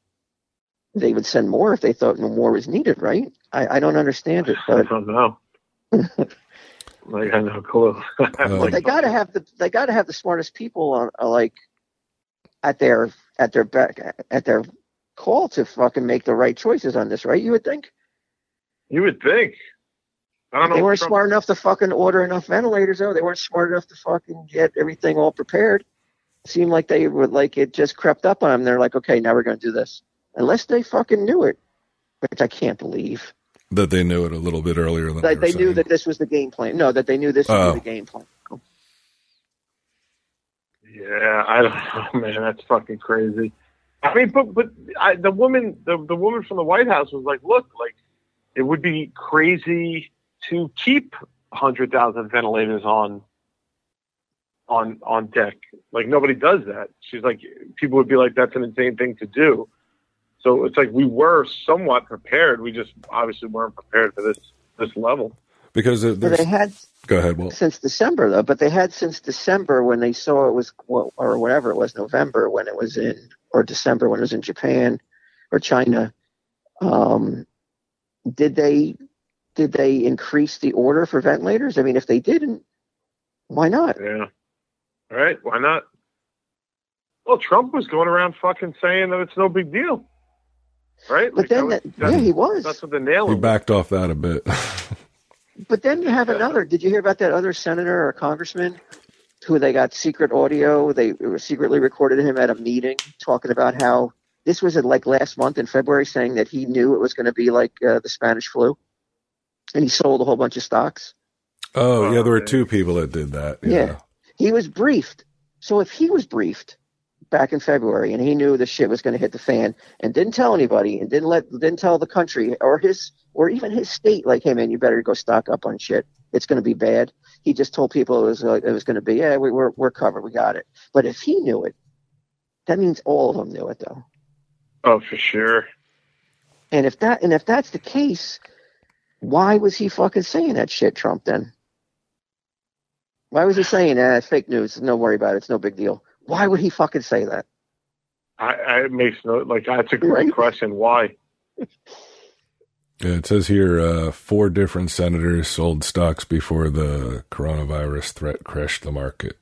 they would send more if they thought more was needed, right? I, I don't understand it, but (laughs) I don't know. (laughs) like I know clue. (laughs) like, they got to have the they got to have the smartest people on uh, like at their at their back at their call to fucking make the right choices on this, right? You would think. You would think. I don't know. They weren't Trump... smart enough to fucking order enough ventilators, though. They weren't smart enough to fucking get everything all prepared. It seemed like they would like it just crept up on them. They're like, okay, now we're going to do this unless they fucking knew it, which I can't believe. That they knew it a little bit earlier than that they, they knew that this was the game plan. No, that they knew this was oh. the game plan. Yeah, I don't (laughs) know, man. That's fucking crazy. I mean, but but I, the woman, the the woman from the White House was like, look, like it would be crazy to keep 100,000 ventilators on on on deck. Like nobody does that. She's like, people would be like, that's an insane thing to do. So it's like we were somewhat prepared. We just obviously weren't prepared for this this level. Because they had go ahead. Well, since December though, but they had since December when they saw it was or whatever it was November when it was in or December when it was in Japan or China. Um, did they did they increase the order for ventilators? I mean, if they didn't, why not? Yeah. All right. Why not? Well, Trump was going around fucking saying that it's no big deal. Right? But like then, that, that, yeah, he was. That's what the nail. He backed off that a bit. (laughs) but then you have another. Did you hear about that other senator or congressman who they got secret audio? They secretly recorded him at a meeting talking about how this was like last month in February, saying that he knew it was going to be like uh, the Spanish flu, and he sold a whole bunch of stocks. Oh, yeah, there were two people that did that. Yeah. yeah. He was briefed. So if he was briefed back in February and he knew the shit was going to hit the fan and didn't tell anybody and didn't let didn't tell the country or his or even his state like, hey man, you better go stock up on shit. It's going to be bad. He just told people it was uh, it was going to be yeah we, we're we're covered we got it. But if he knew it, that means all of them knew it though. Oh, for sure. And if that and if that's the case, why was he fucking saying that shit, Trump? Then why was he saying that? Uh, fake news. No worry about it. It's no big deal. Why would he fucking say that? I, I it makes no like that's a great right? question. Why? Yeah, it says here uh, four different senators sold stocks before the coronavirus threat crashed the market.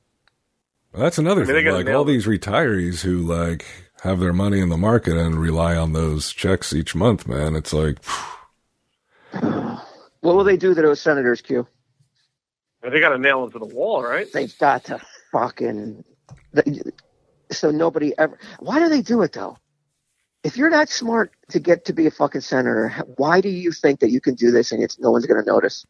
Well, that's another I mean, thing. Like all these retirees who like have their money in the market and rely on those checks each month, man. It's like, (sighs) what will they do to those senators, Q? They got to nail into the wall, right? They've got to fucking. So nobody ever. Why do they do it though? If you're that smart to get to be a fucking senator, why do you think that you can do this and it's no one's going to notice?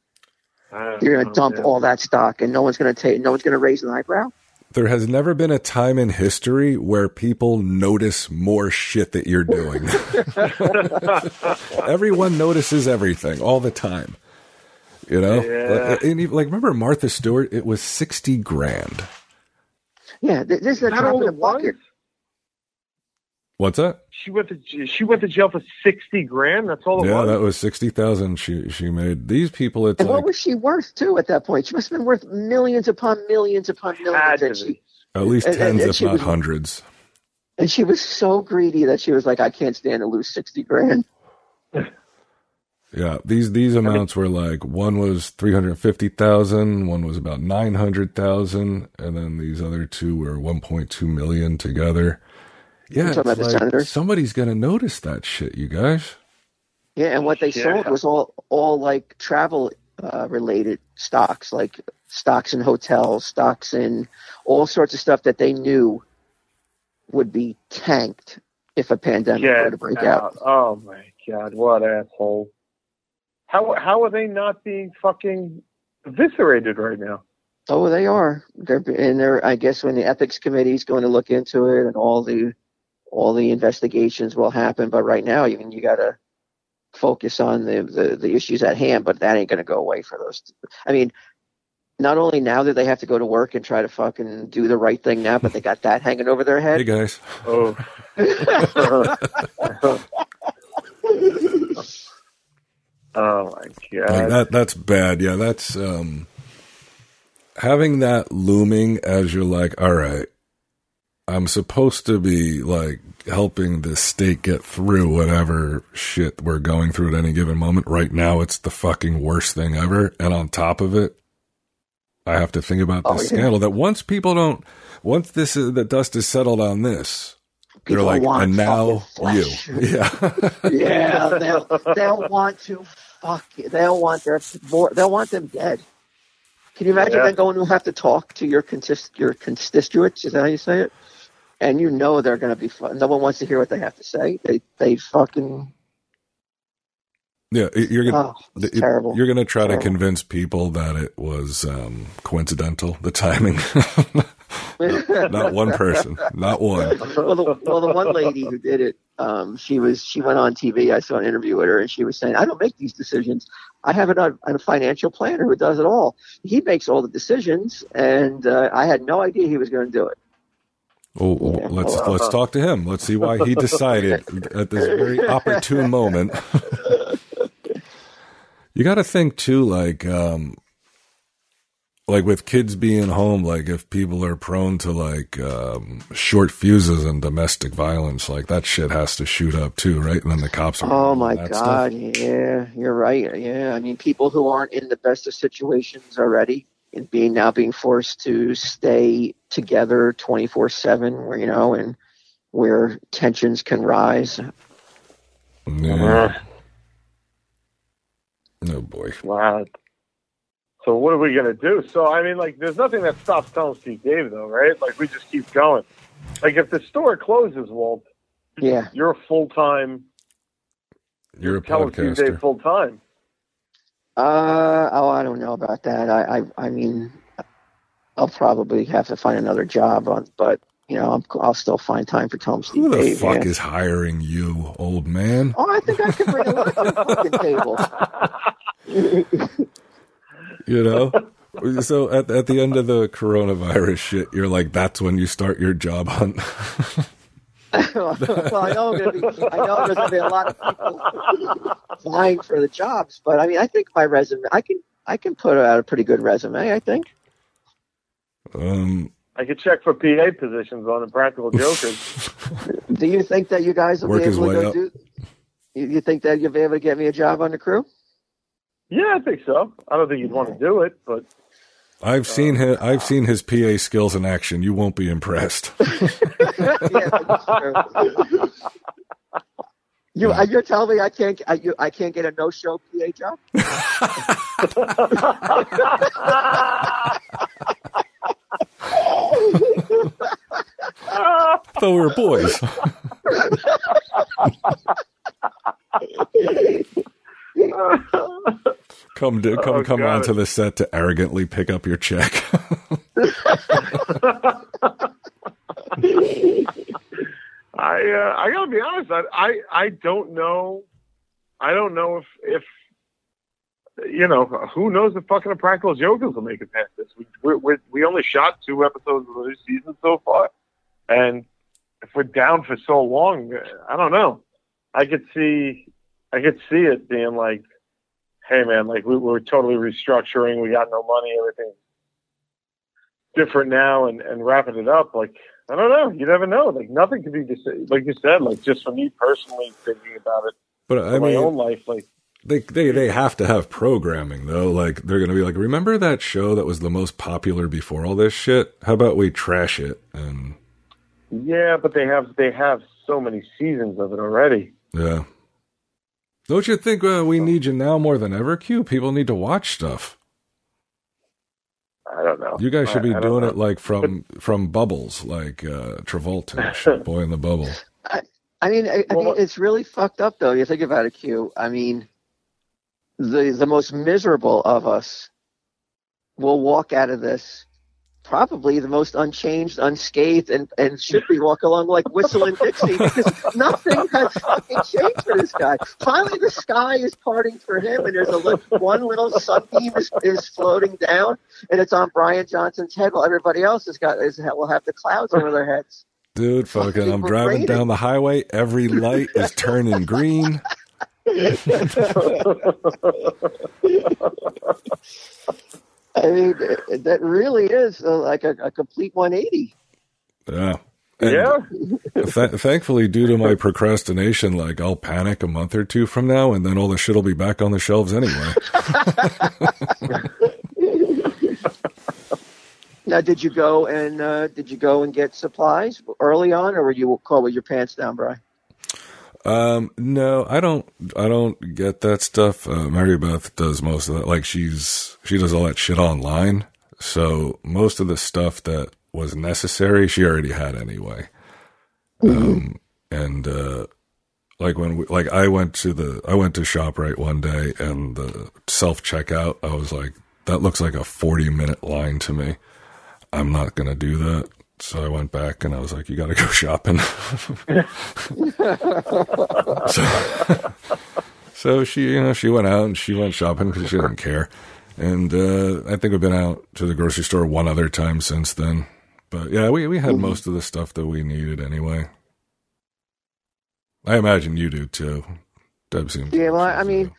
You're going to dump all that stock and no one's going to take. No one's going to raise an eyebrow. There has never been a time in history where people notice more shit that you're doing. (laughs) Everyone notices everything all the time. You know, yeah. like, like, remember Martha Stewart? It was sixty grand. Yeah, this is a drop in the bucket. What's that? She went to she went to jail for sixty grand. That's all. yeah, was? Yeah, that was sixty thousand. She she made these people. It's and like, what was she worth too at that point? She must have been worth millions upon millions upon millions. She, at least tens, and, and if not was, hundreds. And she was so greedy that she was like, "I can't stand to lose sixty grand." (laughs) Yeah, these these amounts were like one was three hundred fifty thousand, one was about nine hundred thousand, and then these other two were one point two million together. Yeah, like somebody's gonna notice that shit, you guys. Yeah, and what they yeah. sold was all all like travel uh, related stocks, like stocks in hotels, stocks in all sorts of stuff that they knew would be tanked if a pandemic were to break out. out. Oh my god, what asshole! How how are they not being fucking eviscerated right now? Oh, they are. They're and they're. I guess when the ethics committee is going to look into it, and all the all the investigations will happen. But right now, even you got to focus on the, the the issues at hand. But that ain't going to go away for those. I mean, not only now that they have to go to work and try to fucking do the right thing now, but they got that hanging over their head. Hey guys. Oh. (laughs) (laughs) (laughs) Oh my god, like that that's bad. Yeah, that's um, having that looming as you're like, all right, I'm supposed to be like helping the state get through whatever shit we're going through at any given moment. Right now, it's the fucking worst thing ever, and on top of it, I have to think about the oh, yeah. scandal that once people don't, once this is, the dust is settled on this, People They're like, and now you. (laughs) Yeah. yeah. They'll, they'll want to fuck you. They'll want their they'll want them dead. Can you imagine yeah. then going to have to talk to your consist your constituents? Is that how you say it? And you know they're going to be fun. No one wants to hear what they have to say. They they fucking yeah, you're gonna oh, terrible. You're gonna try terrible. to convince people that it was um, coincidental, the timing. (laughs) not one person, not one. (laughs) Well the, well, the one lady who did it, um, she was she went on TV. I saw an interview with her, and she was saying, "I don't make these decisions. I have a, a financial planner who does it all. He makes all the decisions, and uh, I had no idea he was going to do it." Oh, oh Yeah. let's let's talk to him. Let's see why he (laughs) decided at this very opportune moment. (laughs) you got to think too, like, um, like with kids being home, like if people are prone to like um, short fuses and domestic violence, like that shit has to shoot up too, right? And then the cops are. Oh my God! stuff. Yeah, you're right. Yeah, I mean, people who aren't in the best of situations already, and being now being forced to stay together twenty four seven, where you know, and where tensions can rise. Yeah. Oh boy. Wow. So what are we gonna do? So I mean, like, there's nothing that stops Tell 'em Steve Dave, though, right? Like, we just keep going. Like, if the store closes, Walt, Yeah. you're a full time. You're a telling Steve. Dave full time. Uh oh, I don't know about that. I I, I mean, I'll probably have to find another job on, but you know, I'm, I'll still find time for Tom Steve Who the Dave. fuck yeah. is hiring you, old man? Oh, I think I can bring a lot to the fucking table. (laughs) You know? So at at the end of the coronavirus shit, you're like, that's when you start your job hunt. (laughs) well, I know, I'm gonna be, I know there's going to be a lot of people vying for the jobs, but I mean, I think my resume, I can, I can put out a pretty good resume. I think. um, I could check for PA positions on Impractical Jokers. (laughs) Do you think that you guys will Work be able to go do? You, you think that you'll be able to get me a job on the crew? Yeah, I think so. I don't think you'd want to do it, but I've seen his, I've seen his PA skills in action. You won't be impressed. yeah, that's (laughs) true. You, uh, you're telling me I can't, I, you, I can't get a no-show PA job? (laughs) Though we were boys. (laughs) come to, come Oh, come God. onto the set to arrogantly pick up your check. (laughs) I uh, I gotta be honest. I, I I don't know. I don't know if if you know who knows if fucking Impractical Jokers will make it past this. We we we we only shot two episodes of the new season so far, and if we're down for so long, I don't know. I could see I could see it being like, hey man, like we, we're totally restructuring. We got no money. Everything's different now, and and wrapping it up. Like I don't know. You never know. Like nothing could be just like you said. Like just for me personally thinking about it But I my own life. Like they they they have to have programming though. Like they're gonna be like, remember that show that was the most popular before all this shit? How about we trash it and yeah, but they have they have so many seasons of it already. yeah. Don't you think uh, we need you now more than ever, Q? People need to watch stuff. I don't know. You guys should be I don't doing know. it like from from Bubbles, like uh, Travolta, (laughs) shit, Boy in the Bubble. I mean, I, I mean, it's really fucked up though. You think about it, Q. I mean, the the most miserable of us will walk out of this probably the most unchanged, unscathed, and and should be walk along like whistling Dixie because nothing has fucking changed for this guy. Finally, the sky is parting for him, and there's a li- one little sunbeam is, is floating down, and it's on Brian Johnson's head, while everybody else has got is will have the clouds over their heads. Dude, fucking, I'm driving down the highway. Every light is turning green. (laughs) I mean, that really is uh, like a, a complete 180. Yeah. And yeah, (laughs) th- thankfully, due to my procrastination, like I'll panic a month or two from now, and then all the shit will be back on the shelves anyway. (laughs) Now, did you go and uh, did you go and get supplies early on, or were you caught with your pants down, Bry? Um, no, I don't. I don't get that stuff. Uh, Mary Beth does most of that. Like she's she does all that shit online. So most of the stuff that was necessary, she already had anyway. Um, and uh, like when we, like I went to the I went to Shoprite one day, and the self checkout, I was like, that looks like a forty minute line to me. I'm not gonna do that. So I went back and I was like, "You got to go (laughs) shopping." (laughs) so, so she, you know, she went out and she went shopping because she didn't care. And uh, I think we've been out to the grocery store one other time since then. But yeah, we we had most of the stuff that we needed anyway. I imagine you do too. Deb seems. Yeah, well, I mean, uh,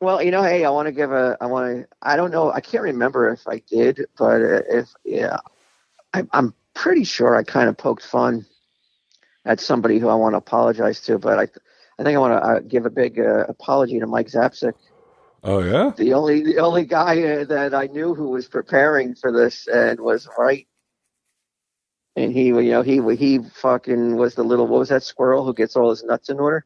Well, you know, hey, I want to give a, I want to, I don't know, I can't remember if I did, but if, yeah, I, I'm pretty sure I kind of poked fun at somebody who I want to apologize to, but I, I think I want to uh, give a big uh, apology to Mike Zapcic, oh yeah. the only, the only guy uh, that I knew who was preparing for this and was right. And he, you know, he he fucking was the little what was that squirrel who gets all his nuts in order?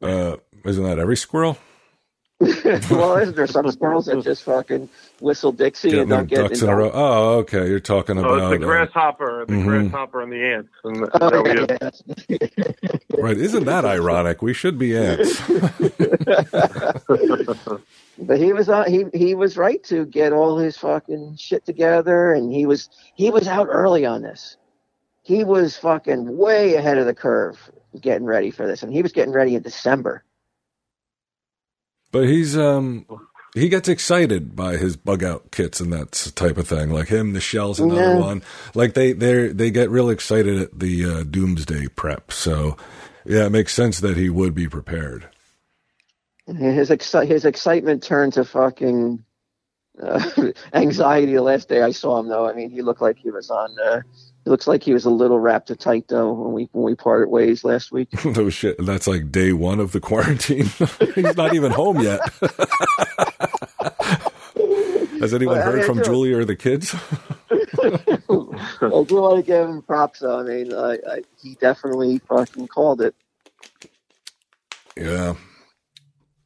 Uh, isn't that every squirrel? (laughs) well, isn't there some squirrels that just fucking whistle Dixie Getting and don't get ducks in a row. Oh, okay. You're talking Oh, about it's the uh, grasshopper, the mhm. grasshopper and the ants. And the, Oh, that we- yeah, yeah. (laughs) right. Isn't that ironic? We should be ants. (laughs) But he was uh, he he was right to get all his fucking shit together, and he was he was out early on this. He was fucking way ahead of the curve getting ready for this, and he was getting ready in December. But he's um he gets excited by his bug out kits and that type of thing. Like him, the shell's another Yeah. one. Like they they they get real excited at the uh, doomsday prep. So yeah, it makes sense that he would be prepared. His exci- his excitement turned to fucking uh, (laughs) anxiety the last day I saw him. Though I mean, he looked like he was on. Uh, he looks like he was a little wrapped tight though when we when we parted ways last week. no (laughs) shit. That's like day one of the quarantine. (laughs) he's not even home yet. (laughs) Has anyone Well, I heard mean, from Julie or the kids? I do want to give him props though. I mean, I, I, he definitely fucking called it. Yeah.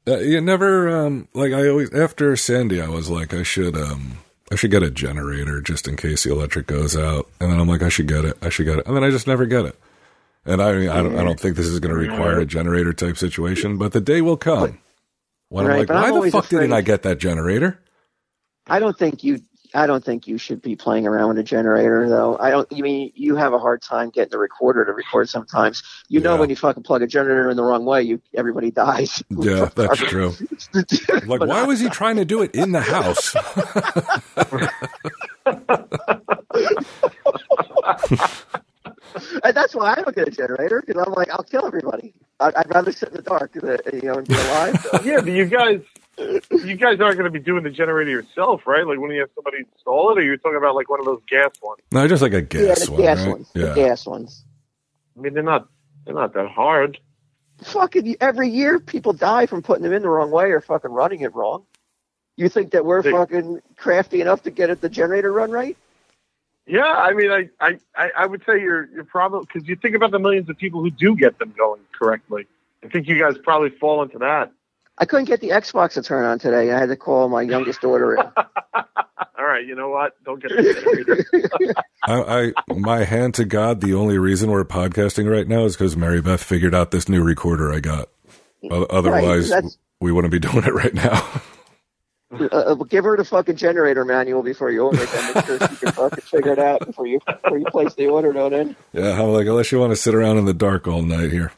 Uh, you never um like I always after Sandy I was like I should um I should get a generator just in case the electric goes out. And then I'm like I should get it. I should get it. And then I just never get it. And I mean, I don't I don't think this is going to require a generator type situation but the day will come. When I'm like but I'm why the fuck didn't I get that generator? I don't think you. I don't think you should be playing around with a generator, though. I don't. You mean you have a hard time getting the recorder to record sometimes. You know when you fucking plug a generator in the wrong way, you everybody dies. (laughs) yeah that's true (laughs) like why was he trying to do it in the house (laughs) And that's why I don't get a generator because I'm like, I'll kill everybody. I'd, I'd rather sit in the dark, than, you know, and be alive. So, yeah, but you guys, you guys aren't going to be doing the generator yourself, right? Like when you have somebody install it, or you're talking about like one of those gas ones. no just like a yeah, gas the one gas right? ones. yeah The gas ones. I mean, they're not, they're not that hard. Fucking every year, people die from putting them in the wrong way or fucking running it wrong. You think that we're They- fucking crafty enough to get it the generator run right? Yeah, I mean, I, I, I I would say you're, you're probably because you think about the millions of people who do get them going correctly. I think you guys probably fall into that. I couldn't get the Xbox to turn on today. I had to call my youngest daughter in. (laughs) All right, you know what? Don't get the generator. (laughs) (laughs) I, I my hand to God, the only reason we're podcasting right now is because Mary Beth figured out this new recorder I got. Otherwise, that's- we wouldn't be doing it right now. Uh, give her the fucking generator manual before you order it. Make sure she can fucking figure it out before you before you place the order. Don't it? yeah, I'm like, unless you want to sit around in the dark all night here,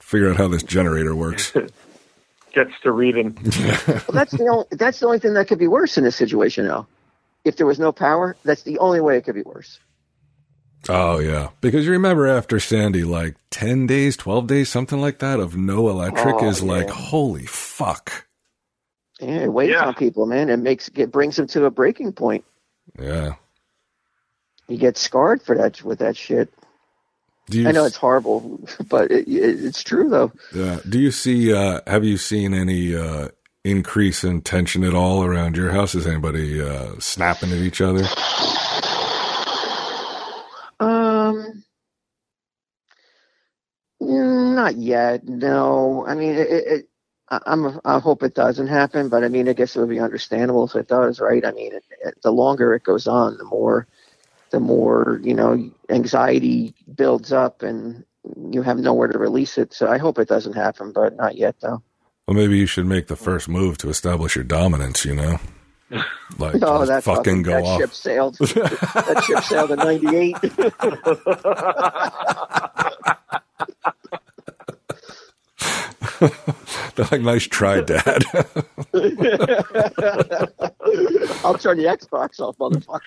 figure out how this generator works. Gets to reading. (laughs) Well, that's the only that's the only thing that could be worse in this situation, though. If there was no power, that's the only way it could be worse. oh yeah, because you remember after Sandy, like ten days, twelve days, something like that, of no electric Oh, is like, holy fuck. Yeah, it weighs Yeah. on people, man. It makes it brings them to a breaking point. Yeah. You get scarred for that with that shit. You I know it's horrible, but it, it, it's true though. Yeah. Do you see? Uh, have you seen any uh, increase in tension at all around your house? Is anybody uh, snapping at each other? Um, not yet. No, I mean, it, it, it, I- I'm. I hope it doesn't happen, but I mean, I guess it would be understandable if it does, right? I mean, the longer it goes on, the more, the more you know, anxiety builds up, and you have nowhere to release it. So I hope it doesn't happen, but not yet, though. Well, maybe you should make the hmm. first move to establish your dominance. You know. (laughs) Like, Oh, just that fucking go that off. ship sailed. that ship sailed in '98. (laughs) (laughs) They're (laughs) like, nice try, Dad. (laughs) I'll turn the Xbox off, motherfucker.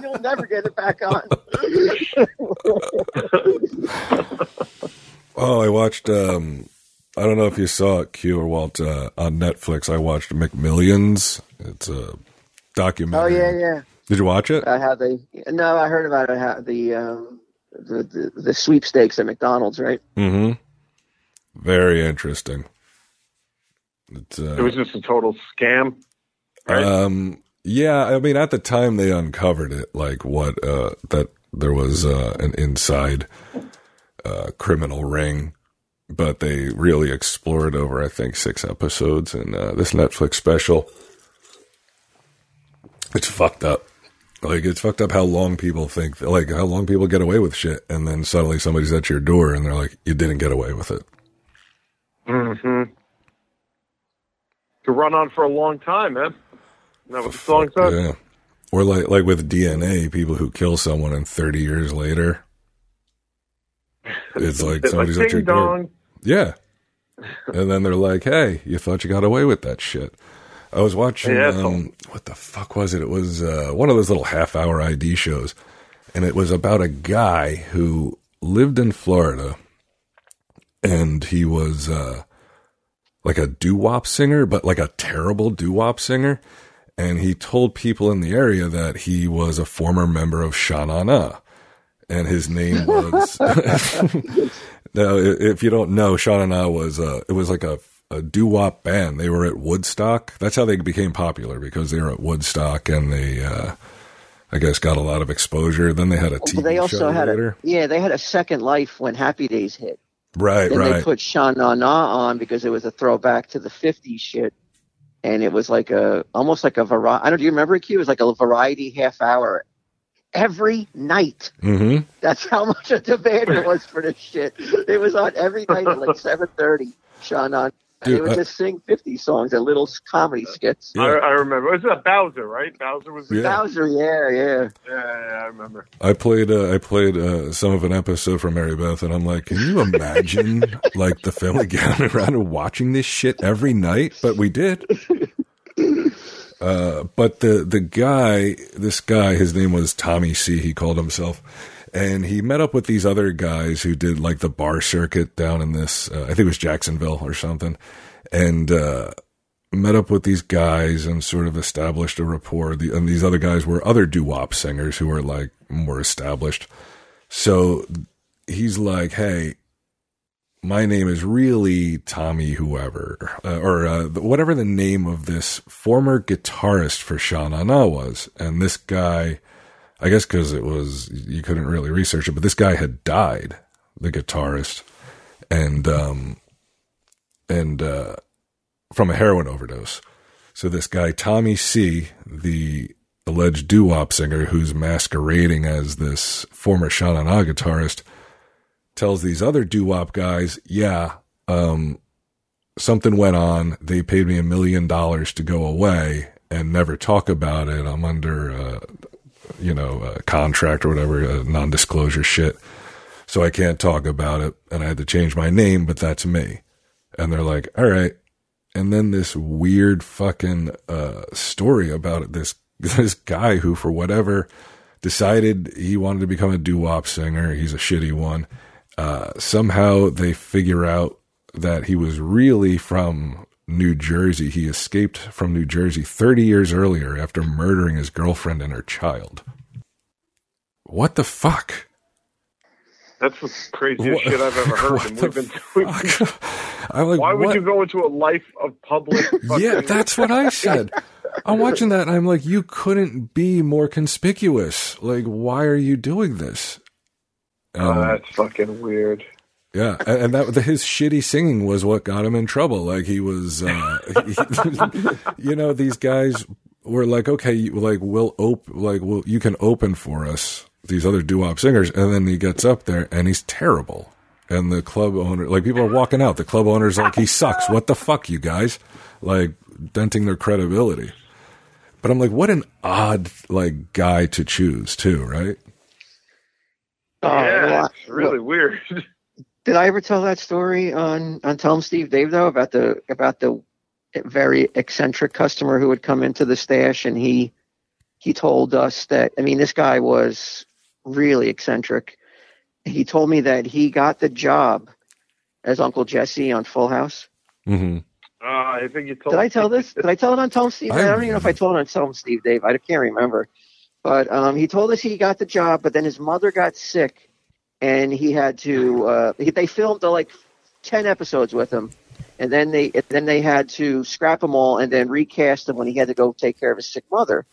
(laughs) You'll never get it back on. oh, I watched. um I don't know if you saw it, Q or Walt, uh, on Netflix. I watched McMillions. It's a documentary. Oh yeah, yeah. Did you watch it? Uh, how they? No, I heard about it. How the um, the, the the sweepstakes at McDonald's, right? Mm-hmm. Very interesting. It's, uh, It was just a total scam. Right? Um, yeah, I mean, at the time they uncovered it, like what, uh, that there was, uh, an inside, uh, criminal ring, but they really explored over, I think, six episodes in, uh, this Netflix special. It's fucked up. Like, it's fucked up how long people think, like, how long people get away with shit, and then suddenly somebody's at your door and they're like, you didn't get away with it. Hmm To run on for a long time, man. That was the song said. Yeah. Or like like with DNA, people who kill someone and 30 years later, (laughs) it's like It's somebody's like at your ding door. Yeah. And then they're like, hey, you thought you got away with that shit. I was watching, Yeah, um, what the fuck was it? It was uh, one of those little half hour ID shows. And it was about a guy who lived in Florida and he was uh, like a doo wop singer, but like a terrible doo wop singer. And he told people in the area that he was a former member of Sha Na Na. And his name (laughs) was. (laughs) now, if you don't know, Sha Na Na was uh, it was like a a doo wop band. They were at Woodstock. That's how they became popular because they were at Woodstock and they, uh, I guess, got a lot of exposure. Then they had a TV But they also show had later. a yeah, they had a second life when Happy Days hit. Right, Then they right. put Sha Na Na on because it was a throwback to the '50s shit, and it was like a almost like a variety. I don't. Do you remember it? Q? It was like a variety half hour every night. hmm That's how much of demand it (laughs) was for this shit. It was on every night at like 7:30. Sean on. And Dude, they would I- just sing 50 songs and little comedy skits. Yeah. I, I remember. It was that Bowser, right? Bowser was Yeah. Bowser, yeah, yeah. Yeah, yeah, I remember. I played uh, I played uh, some of an episode from Mary Beth, and I'm like, can you imagine (laughs) like the family gathering around and watching this shit every night? But we did. (laughs) Uh, but the the guy, this guy, his name was Tommy C. He called himself, and he met up with these other guys who did like the bar circuit down in this. Uh, I think it was Jacksonville or something, and uh, met up with these guys and sort of established a rapport. The, and these other guys were other doo wop singers who were like more established. So he's like, "Hey, my name is really Tommy whoever, uh, or uh, whatever the name of this former guitarist for Sha Na Na was." And this guy, I guess because it was you couldn't really research it, but this guy had died, the guitarist, and um, and uh, from a heroin overdose. So this guy Tommy C, the alleged doo-wop singer who's masquerading as this former Sha guitarist, tells these other doo-wop guys, "Yeah, um, something went on. They paid me a million dollars to go away and never talk about it. I'm under, uh, you know, a contract or whatever, uh, non-disclosure shit. So I can't talk about it. And I had to change my name, but that's me." And they're like, "All right." And then this weird fucking uh, story about it. This (laughs) this guy who, for whatever, decided he wanted to become a doo wop singer. He's a shitty one. Uh, somehow they figure out that he was really from New Jersey. He escaped from New Jersey 30 years earlier after murdering his girlfriend and her child. What the fuck? That's the craziest What- shit I've ever heard. (laughs) what And we've been, we've fuck? I'm (laughs) like, Why would you go into a life of public? (laughs) Yeah, that's what I said. I'm watching that and I'm like, you couldn't be more conspicuous. Like, why are you doing this? Oh, Um, that's fucking weird. Yeah, and and that his shitty singing was what got him in trouble. Like he was, uh, (laughs) you know, these guys were like, okay, like we'll op, like well, you can open for us these other doo-wop singers, and then he gets up there and he's terrible. And the club owner, like people are walking out. The club owner's like, he sucks. What the fuck, you guys? Like, denting their credibility. But I'm like, what an odd like guy to choose too, right? Oh, yeah, it's really weird. (laughs) Did I ever tell that story on on Tell 'em Steve Dave though about the about the very eccentric customer who would come into the stash and he he told us that I mean this guy was really eccentric. He told me that he got the job as Uncle Jesse on Full House. Mm-hmm. Uh, I think you told. Did I tell this? Did I tell it on Tell 'em Steve? I, I- don't even know if I told it on Tell 'em Steve Dave. I can't remember. But um, he told us he got the job, but then his mother got sick, and he had to. Uh, he, they filmed uh, like ten episodes with him, and then they and then they had to scrap them all and then recast him when he had to go take care of his sick mother.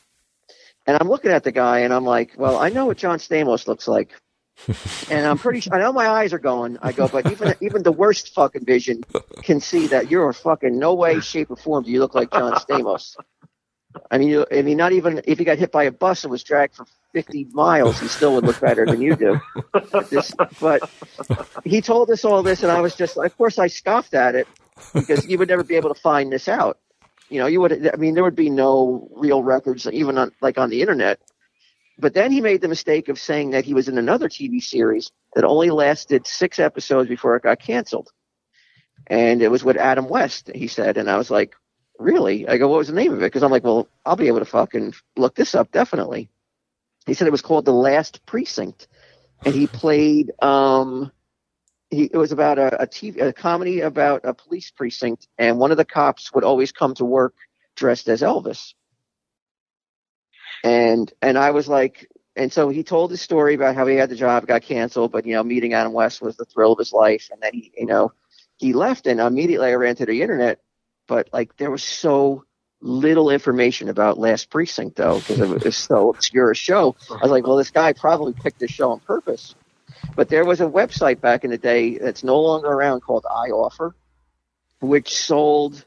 And I'm looking at the guy, and I'm like, well, I know what John Stamos looks like. and I'm pretty I know my eyes are going. I go, but even even the worst fucking vision can see that you're a fucking no way, shape, or form do you look like John Stamos. I mean, you, I mean, not even if he got hit by a bus and was dragged for 50 miles, he still would look better than you do. But, (laughs) this, but he told us all this, and I was just, like of course, I scoffed at it because you would never be able to find this out. You know, you would. I mean, there would be no real records, even on like on the internet. But then he made the mistake of saying that he was in another TV series that only lasted six episodes before it got canceled. And it was with Adam West, he said. And I was like, really? I go, what was the name of it? Because I'm like, well, I'll be able to fucking look this up, definitely. He said it was called The Last Precinct. And he played, um, he, it was about a, a TV, a comedy about a police precinct. And one of the cops would always come to work dressed as Elvis and and I was like, and so he told his story about how he had the job, got canceled, but you know, meeting Adam West was the thrill of his life, and then he, you know, he left, and immediately I ran to the internet, but like there was so little information about Last Precinct though, because it was so obscure a show. I was like, well, this guy probably picked this show on purpose. But there was a website back in the day that's no longer around called iOffer, which sold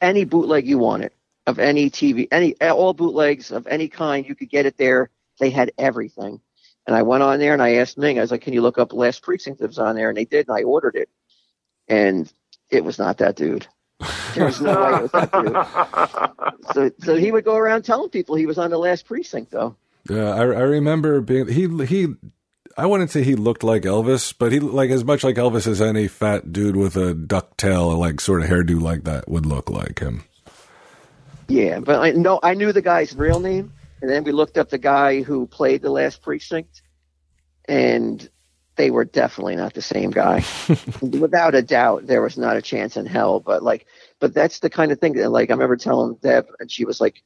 any bootleg you wanted of any TV, any all bootlegs of any kind. You could get it there. They had everything. And I went on there and I asked Ming, I was like, "Can you look up Last Precinct that was on there?" And they did, and I ordered it. And it was not that dude. There was no way it was that dude. So, so he would go around telling people he was on the Last Precinct, though. Yeah, I, I remember being he he. I wouldn't say he looked like Elvis, but he like as much like Elvis as any fat dude with a duck tail, like sort of hairdo like that would look like him. Yeah, but I know I knew the guy's real name, and then we looked up the guy who played the Last Precinct, and they were definitely not the same guy. (laughs) Without a doubt, there was not a chance in hell. But like, but that's the kind of thing that like I remember telling Deb, and she was like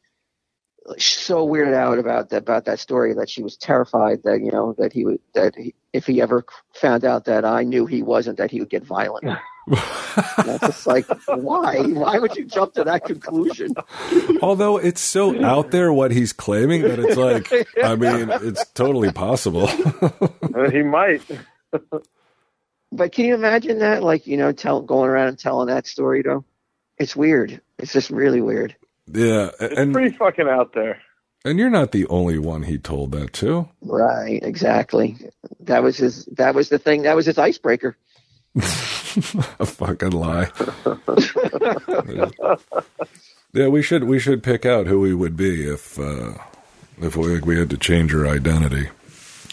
so weirded out about that about that story that she was terrified that you know that he would that he, if he ever found out that I knew he wasn't that he would get violent. And that's just like why why would you jump to that conclusion? Although it's so out there what he's claiming that it's like, (laughs) I mean, it's totally possible. Uh, he might. But can you imagine that? Like, you know, tell, going around and telling that story, though? It's weird. It's just really weird. Yeah, It's and pretty fucking out there. and you're not the only one he told that to. Right, exactly. That was his, that was the thing, that was his icebreaker. (laughs) A fucking lie. (laughs) yeah, we should we should pick out who we would be if uh, if we, we had to change our identity.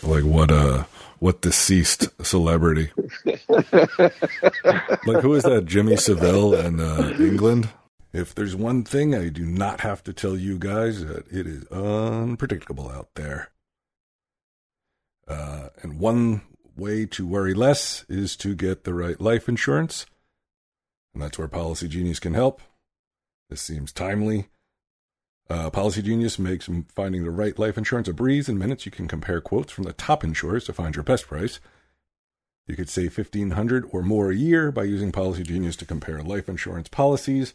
Like what uh what deceased celebrity? (laughs) like who is that? Jimmy Savile in uh, England. If there's one thing I do not have to tell you guys, that it is unpredictable out there. Uh, and one way to worry less is to get the right life insurance. And that's where Policy Genius can help. This seems timely. Uh, Policy Genius makes finding the right life insurance a breeze. In minutes, you can compare quotes from the top insurers to find your best price. You could save fifteen hundred or more a year by using Policy Genius to compare life insurance policies.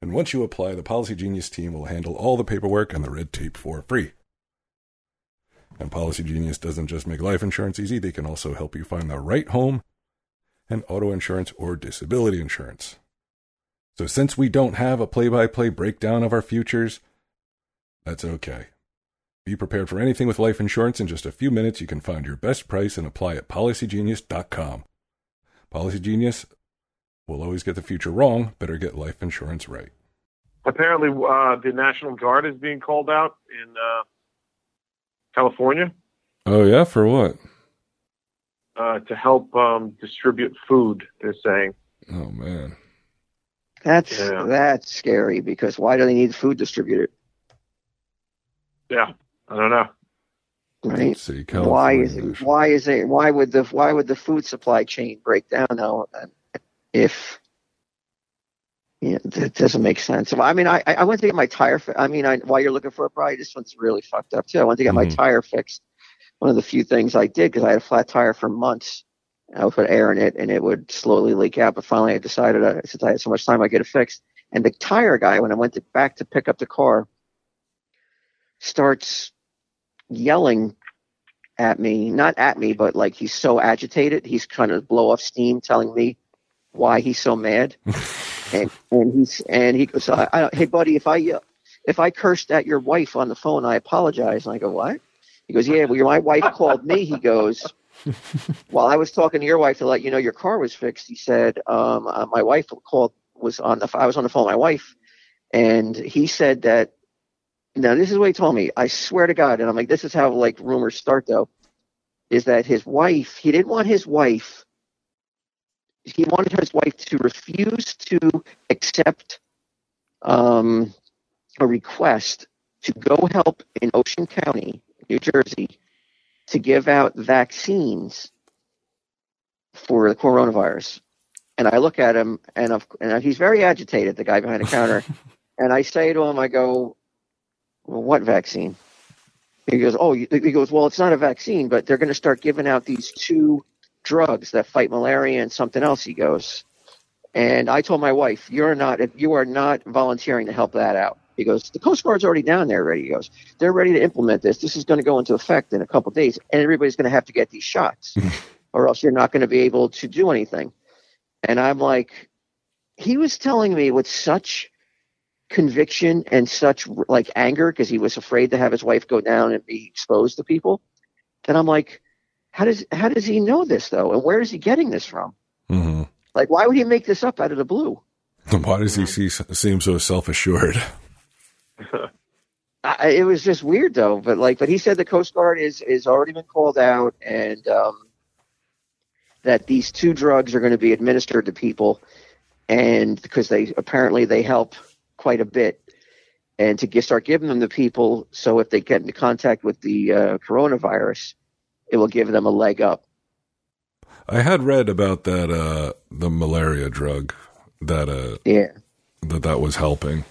And once you apply, the Policy Genius team will handle all the paperwork and the red tape for free. And Policy Genius doesn't just make life insurance easy, they can also help you find the right home and auto insurance or disability insurance. So, since we don't have a play by play breakdown of our futures, that's okay. Be prepared for anything with life insurance. In just a few minutes, you can find your best price and apply at policygenius.com. Policy Genius We'll always get the future wrong. Better get life insurance right. Apparently, uh, the National Guard is being called out in uh, California. Oh yeah, for what? Uh, to help um, distribute food. They're saying. Oh man, That's Yeah. that's scary because why do they need food distributed? Yeah, I don't know. Right? see. Why is it, why is it why would the why would the food supply chain break down now if yeah, that doesn't make sense. I mean, I I went to get my tire. Fi- I mean, I, while you're looking for a bride, this one's really fucked up too. I went to get my Mhm. tire fixed. One of the few things I did because I had a flat tire for months. I would put air in it and it would slowly leak out. But finally, I decided uh, since I had so much time, I'd get it fixed. And the tire guy, when I went to, back to pick up the car, starts yelling at me, not at me, but like he's so agitated, he's trying to blow off steam, telling me why he's so mad. (laughs) and and he's and he goes, I, I, "Hey, buddy, if I yell- if I cursed at your wife on the phone, I apologize." And I go, "What?" He goes, "Yeah, well, my wife called me." He goes, (laughs) "While I was talking to your wife to let you know your car was fixed," he said, um, uh, "My wife called was on the I was on the phone with my wife, and he said that." Now this is what he told me. I swear to God, and I'm like, this is how like rumors start though, is that his wife he didn't want his wife he wanted his wife to refuse to accept um, a request to go help in Ocean County, New Jersey, to give out vaccines for the coronavirus. And I look at him, and, of, and he's very agitated, the guy behind the counter. (laughs) and I say to him, I go, well, what vaccine? He goes, oh, he goes, well, it's not a vaccine, but they're going to start giving out these two drugs that fight malaria and something else. He goes, and I told my wife, you're not, if you are not volunteering to help that out. He goes, the Coast Guard's already down there ready. He goes, they're ready to implement this. This is going to go into effect in a couple of days, and everybody's going to have to get these shots, (laughs) or else you're not going to be able to do anything. And I'm like, he was telling me with such conviction and such like anger because he was afraid to have his wife go down and be exposed to people. And I'm like, how does how does he know this though? And where is he getting this from? hmm Like, why would he make this up out of the blue? (laughs) Why does he see, seem so self assured? (laughs) I, it was just weird though. But like, but he said the Coast Guard is is already been called out, and um, that these two drugs are going to be administered to people, and because they apparently they help quite a bit, and to get, start giving them to people, so if they get into contact with the uh, coronavirus, it will give them a leg up. I had read about that uh the malaria drug that uh Yeah. that that was helping.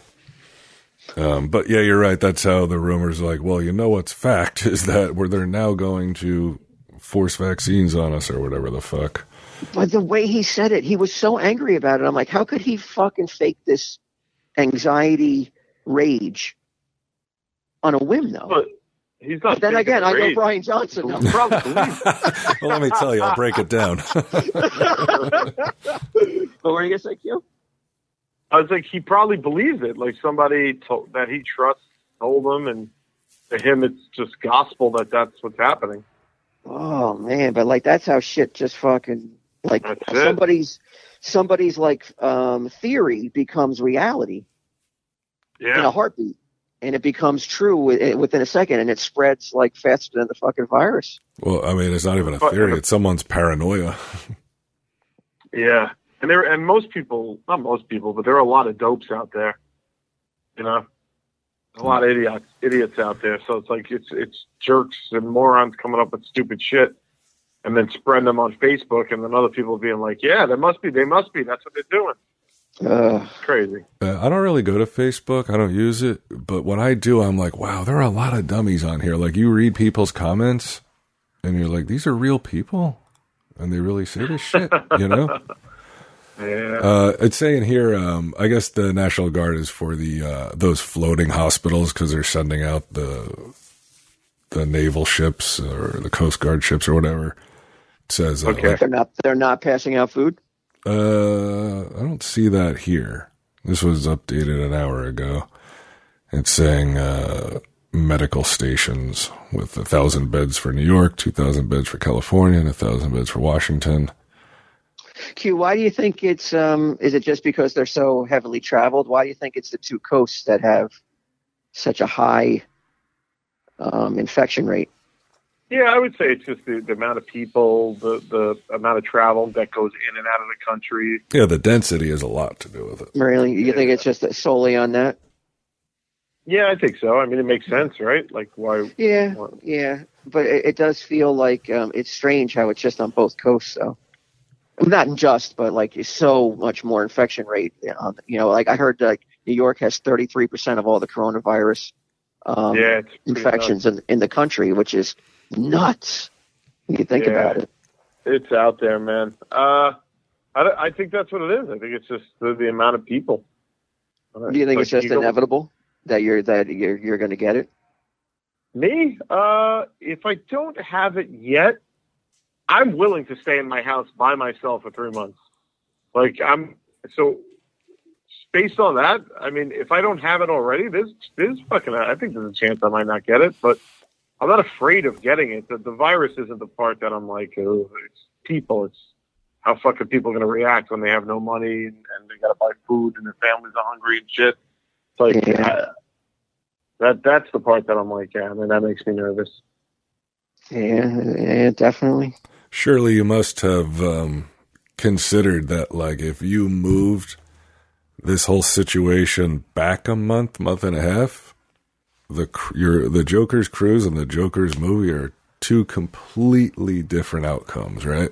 Um, but yeah, you're right. That's how the rumors like, well, you know what's fact (laughs) is that where they're now going to force vaccines on us or whatever the fuck. But the way he said it, he was so angry about it. I'm like, how could he fucking fake this anxiety rage on a whim though? But he's not. But then again, I know. Bryan Johnson. now. Probably (laughs) well, let me tell you, I'll break it down. (laughs) But what are you gonna say, Q? I was like, he probably believes it. Like somebody told, that he trusts told him, and to him, it's just gospel that that's what's happening. Oh man, but like that's how shit just fucking like That's it. somebody's somebody's like um theory becomes reality in Yeah, a heartbeat, and it becomes true eh, within a second, and it spreads like faster than the fucking virus. well, I mean, it's not even a theory; it's someone's paranoia. (laughs) yeah. And there, and most people, not most people, but there are a lot of dopes out there. You know, a lot of idiots, idiots out there. So it's like it's it's jerks and morons coming up with stupid shit, and then spreading them on Facebook, and then other people being like, "Yeah, there must be, they must be. That's what they're doing." Uh, crazy. I don't really go to Facebook. I don't use it, but when I do, I'm like, wow, there are a lot of dummies on here. Like you read people's comments, and you're like, these are real people, and they really say this shit. You know. (laughs) Yeah. Uh, it's saying here, um, I guess the National Guard is for the uh, those floating hospitals because they're sending out the the naval ships or the Coast Guard ships or whatever. It says, uh, Okay. like, they're not they're not passing out food. Uh, I don't see that here. This was updated an hour ago. It's saying uh, medical stations with a thousand beds for New York, two thousand beds for California, and a thousand beds for Washington. Q, why do you think it's um is it just because they're so heavily traveled? Why do you think it's the two coasts that have such a high um, infection rate? Yeah, I would say it's just the, the amount of people, the the amount of travel that goes in and out of the country. Yeah, the density has a lot to do with it. Really, you think it's just solely on that? Yeah, I think so. I mean, it makes sense, right? Like, why? Yeah, why- yeah, but it, it does feel like um, it's strange how it's just on both coasts, though. Not just, but like so much more infection rate. On, you know, like I heard like New York has 33 percent of all the coronavirus um, yeah, infections in, in the country, which is nuts. You think Yeah. about it. It's out there, man. Uh, I, I think that's what it is. I think it's just the, the amount of people. Do you think like it's just inevitable that you're that you're you're going to get it? Me? Uh, if I don't have it yet, I'm willing to stay in my house by myself for three months. Like I'm so based on that. I mean, if I don't have it already, there's there's fucking. I think there's a chance I might not get it, but I'm not afraid of getting it. The, the virus isn't the part that I'm like. Oh, it's people. It's how fucking people going to react when they have no money and, and they got to buy food and their families are hungry and shit. It's like Yeah. that. That's the part that I'm like, yeah, man, that makes me nervous. Yeah, yeah, definitely. Surely you must have um, considered that, like, if you moved this whole situation back a month, month and a half, the your the Joker's cruise and the Joker's movie are two completely different outcomes, right?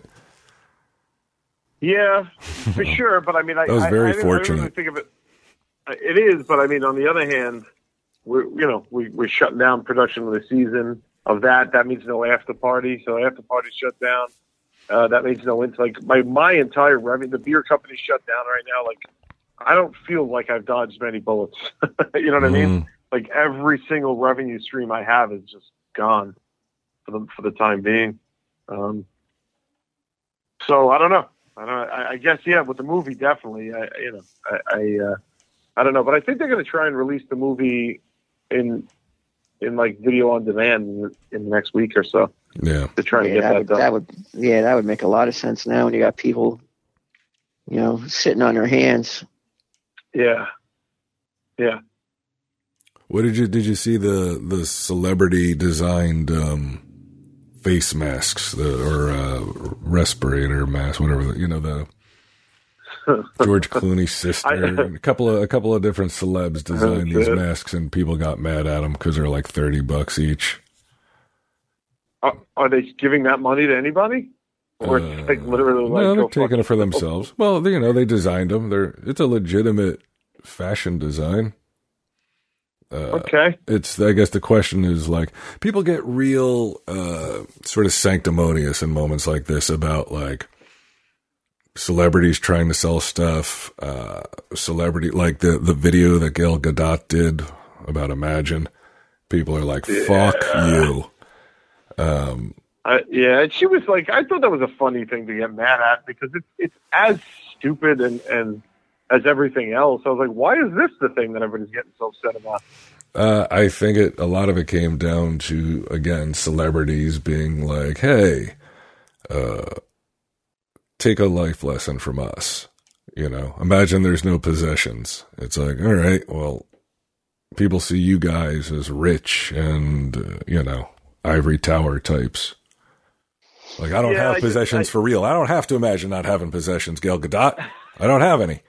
Yeah, for (laughs) sure. But I mean, I, That was very I, I fortunate. really think of it. It is, but I mean, on the other hand, we're you know we we're shutting down production of the season of that. That means no after party. So after party shut down. Uh, that means no into like my my entire revenue. The beer company shut down right now. Like I don't feel like I've dodged many bullets. (laughs) you know what I mean? Like every single revenue stream I have is just gone for the for the time being. Um, so I don't know. I don't. I, I guess yeah. With the movie, definitely. I you know I I, uh, I don't know, but I think they're going to try and release the movie in in like video on demand in the, in the next week or so Yeah. to try and Yeah, get that that, would, done. that would yeah, that would make a lot of sense now when you got people, you know, sitting on their hands. yeah, yeah. What did you did you see the the celebrity designed um, face masks the, or uh, respirator mask, whatever you know the (laughs) George Clooney's sister, I- and a couple of a couple of different celebs designed these masks, and people got mad at them because they're like thirty bucks each. Are, are they giving that money to anybody? Or it's like Uh, literally like no, they're taking it for themselves. Well, you know, they designed them. They're it's a legitimate fashion design. Uh, Okay. it's I guess the question is like people get real uh sort of sanctimonious in moments like this about like celebrities trying to sell stuff uh celebrity like the the video that Gal Gadot did about Imagine. People are like fuck you. I, yeah, and she was like, I thought that was a funny thing to get mad at because it's it's as stupid and and as everything else. I was like, why is this the thing that everybody's getting so upset about? Uh, I think it. A lot of it came down to again celebrities being like, "Hey, uh, take a life lesson from us." You know, imagine there's no possessions. It's like, all right, well, people see you guys as rich and uh, you know ivory tower types. Like, I don't Yeah, I have just- possessions I- for real. I don't have to imagine not having possessions, Gal Gadot. (laughs) I don't have any.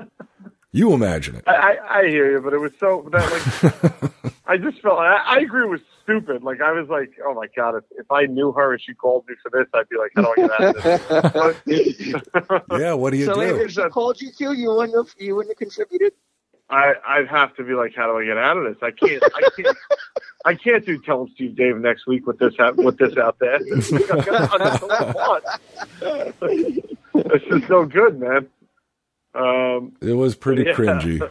You imagine it. I, I, I hear you, but it was so that like (laughs) I just felt I, I agree it was stupid. Like I was like, oh my god, if, if I knew her and she called me for this, I'd be like, how do I get out of this? (laughs) Yeah, what do you so do? if she called you to, you wouldn't have you wouldn't have contributed. I I'd have to be like, how do I get out of this? I can't. I can't. I can't do Tell 'em Steve Dave next week with this out with this out there. (laughs) It's just so good, man. Um, It was pretty Yeah. cringy. (laughs)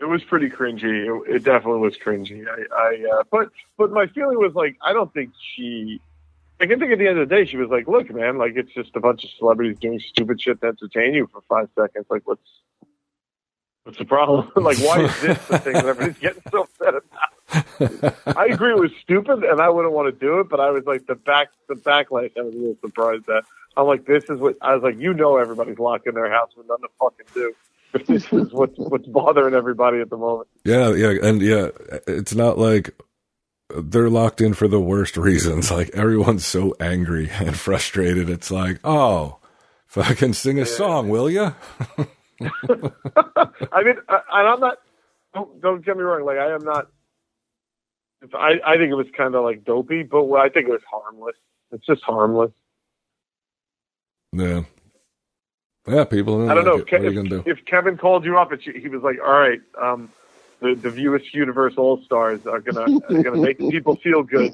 it was pretty cringy. It, it definitely was cringy. I, I uh, but but my feeling was like, I don't think she. I can think at the end of the day, she was like, "Look, man, like it's just a bunch of celebrities doing stupid shit to entertain you for five seconds. Like, what's what's the problem? (laughs) like, why is this the thing that everybody's getting so upset about?" I agree it was stupid, and I wouldn't want to do it. But I was like the back, the backlight. I was a little surprised that I'm like, this is what I was like. You know, everybody's locked in their house with nothing to fucking do. (laughs) This is what's what's bothering everybody at the moment. Yeah, yeah, and yeah, it's not like they're locked in for the worst reasons. Like everyone's so angry and frustrated. It's like, oh, fucking sing a yeah. song, will you? (laughs) (laughs) I mean, I, and I'm not. Don't, don't get me wrong. Like I am not. I I think it was kind of like dopey, but I think it was harmless. It's just harmless. Yeah. Yeah, people. I don't know. if, if, Kevin called you up and he was like, "All right, um, the the View Askew Universe All Stars are gonna are gonna make (laughs) people feel good.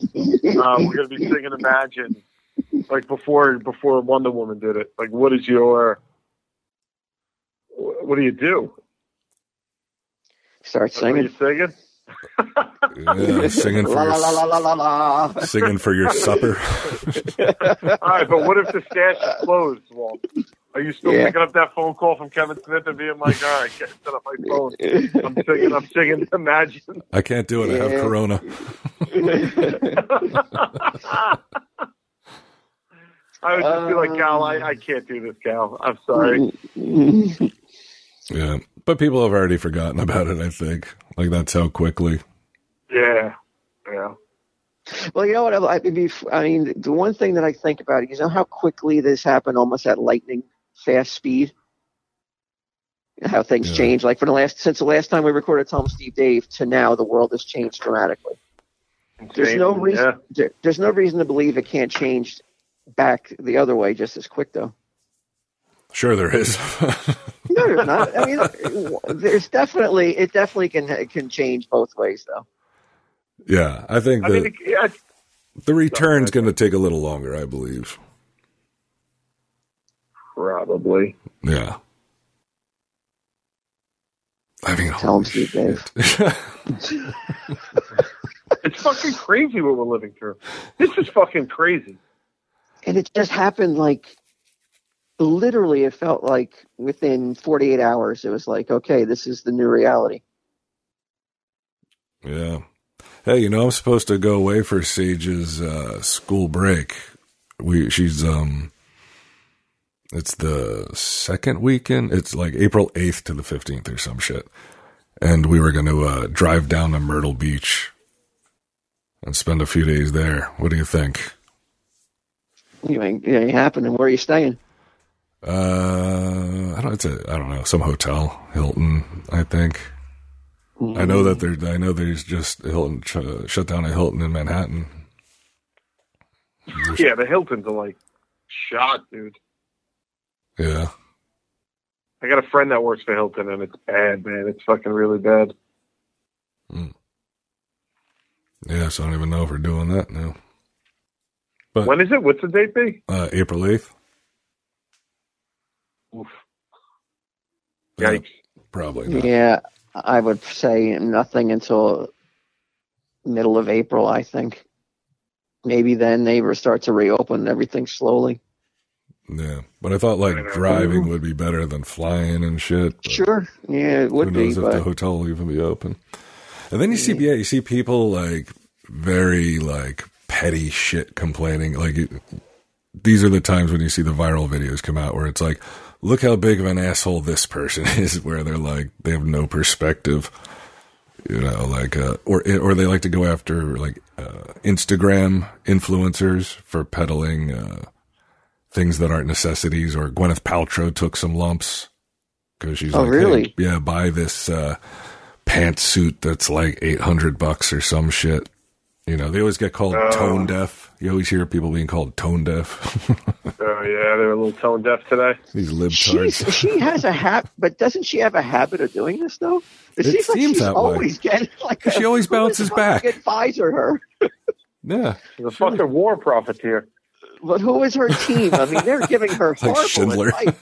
Um, we're gonna be singing Imagine, like before before Wonder Woman did it. Like, what is your what do you do? Start singing. Are you singing? yeah, singing for your, la, la, la, singing for your supper. (laughs) All right, but what if the stash is closed, Walt? Are you still yeah. picking up that phone call from Kevin Smith and being like, "All right, get set up my phone. I'm singing. I'm singing. Imagine." I can't do it. Yeah. I have Corona. (laughs) I would just be like, "Gal, I, I um, can't do this, Gal. I'm sorry. (laughs) yeah, but people have already forgotten about it. I think like that's how quickly. Yeah, yeah. Well, you know what? I, I mean, the one thing that I think about, you know, how quickly this happened, almost at lightning fast speed. How things yeah. change, like for the last since the last time we recorded Tell 'em Steve Dave to now, the world has changed dramatically. There's no reason. Yeah. There, there's no reason to believe it can't change back the other way just as quick, though. Sure, there is. (laughs) no, there's not. I mean, there's definitely it definitely can it can change both ways, though. Yeah, I think I mean, yeah, the return's going to take a little longer, I believe. Probably. Yeah. I mean, tell him, Steve Dave. it's fucking crazy what we're living through. This is fucking crazy. And it just happened like literally. It felt like within 48 hours, it was like, okay, this is the new reality. Yeah. Hey, you know, I'm supposed to go away for Sage's uh, school break. We she's um it's the second weekend. It's like April 8th to the 15th or some shit. And we were going to uh, drive down to Myrtle Beach and spend a few days there. What do you think? You ain't, it ain't happening. Where are you staying? Uh, I don't. It's a, I don't know. Some hotel, Hilton, I think. Mm-hmm. I know that there. I know there's just Hilton sh- shut down a Hilton in Manhattan. There's, yeah, the Hiltons are like shot, dude. Yeah. I got a friend that works for Hilton, and it's bad, man. It's fucking really bad. Mm. Yeah, so I don't even know if we're doing that now. But when is it? What's the date be? Uh, April eighth. Oof. Yikes. Probably. Not. Yeah, I would say nothing until middle of April. I think maybe then they start to reopen everything slowly. Yeah, but I thought like driving would be better than flying and shit. Sure, yeah, it would who knows be. If but... the hotel will even be open? And then you see, yeah, you see people like very like petty shit complaining. Like these are the times when you see the viral videos come out where it's like, look how big of an asshole this person (laughs) is. Where they're like they have no perspective. You know, like, uh, or or they like to go after like uh, Instagram influencers for peddling. Uh, things that aren't necessities. Or Gwyneth Paltrow took some lumps because she's oh, like, really? Hey, yeah, buy this uh, pantsuit that's like eight hundred bucks or some shit. You know, they always get called oh. tone deaf. You always hear people being called tone deaf. (laughs) oh yeah, they're a little tone deaf today. These libtards. she has a habit, but doesn't she have a habit of doing this though? It, it seems, like she's that always way. getting like she always bounces back. Advisor her. yeah, she's a fucking war profiteer. But who is her team? I mean, they're giving her (laughs) like horrible Schindler. advice.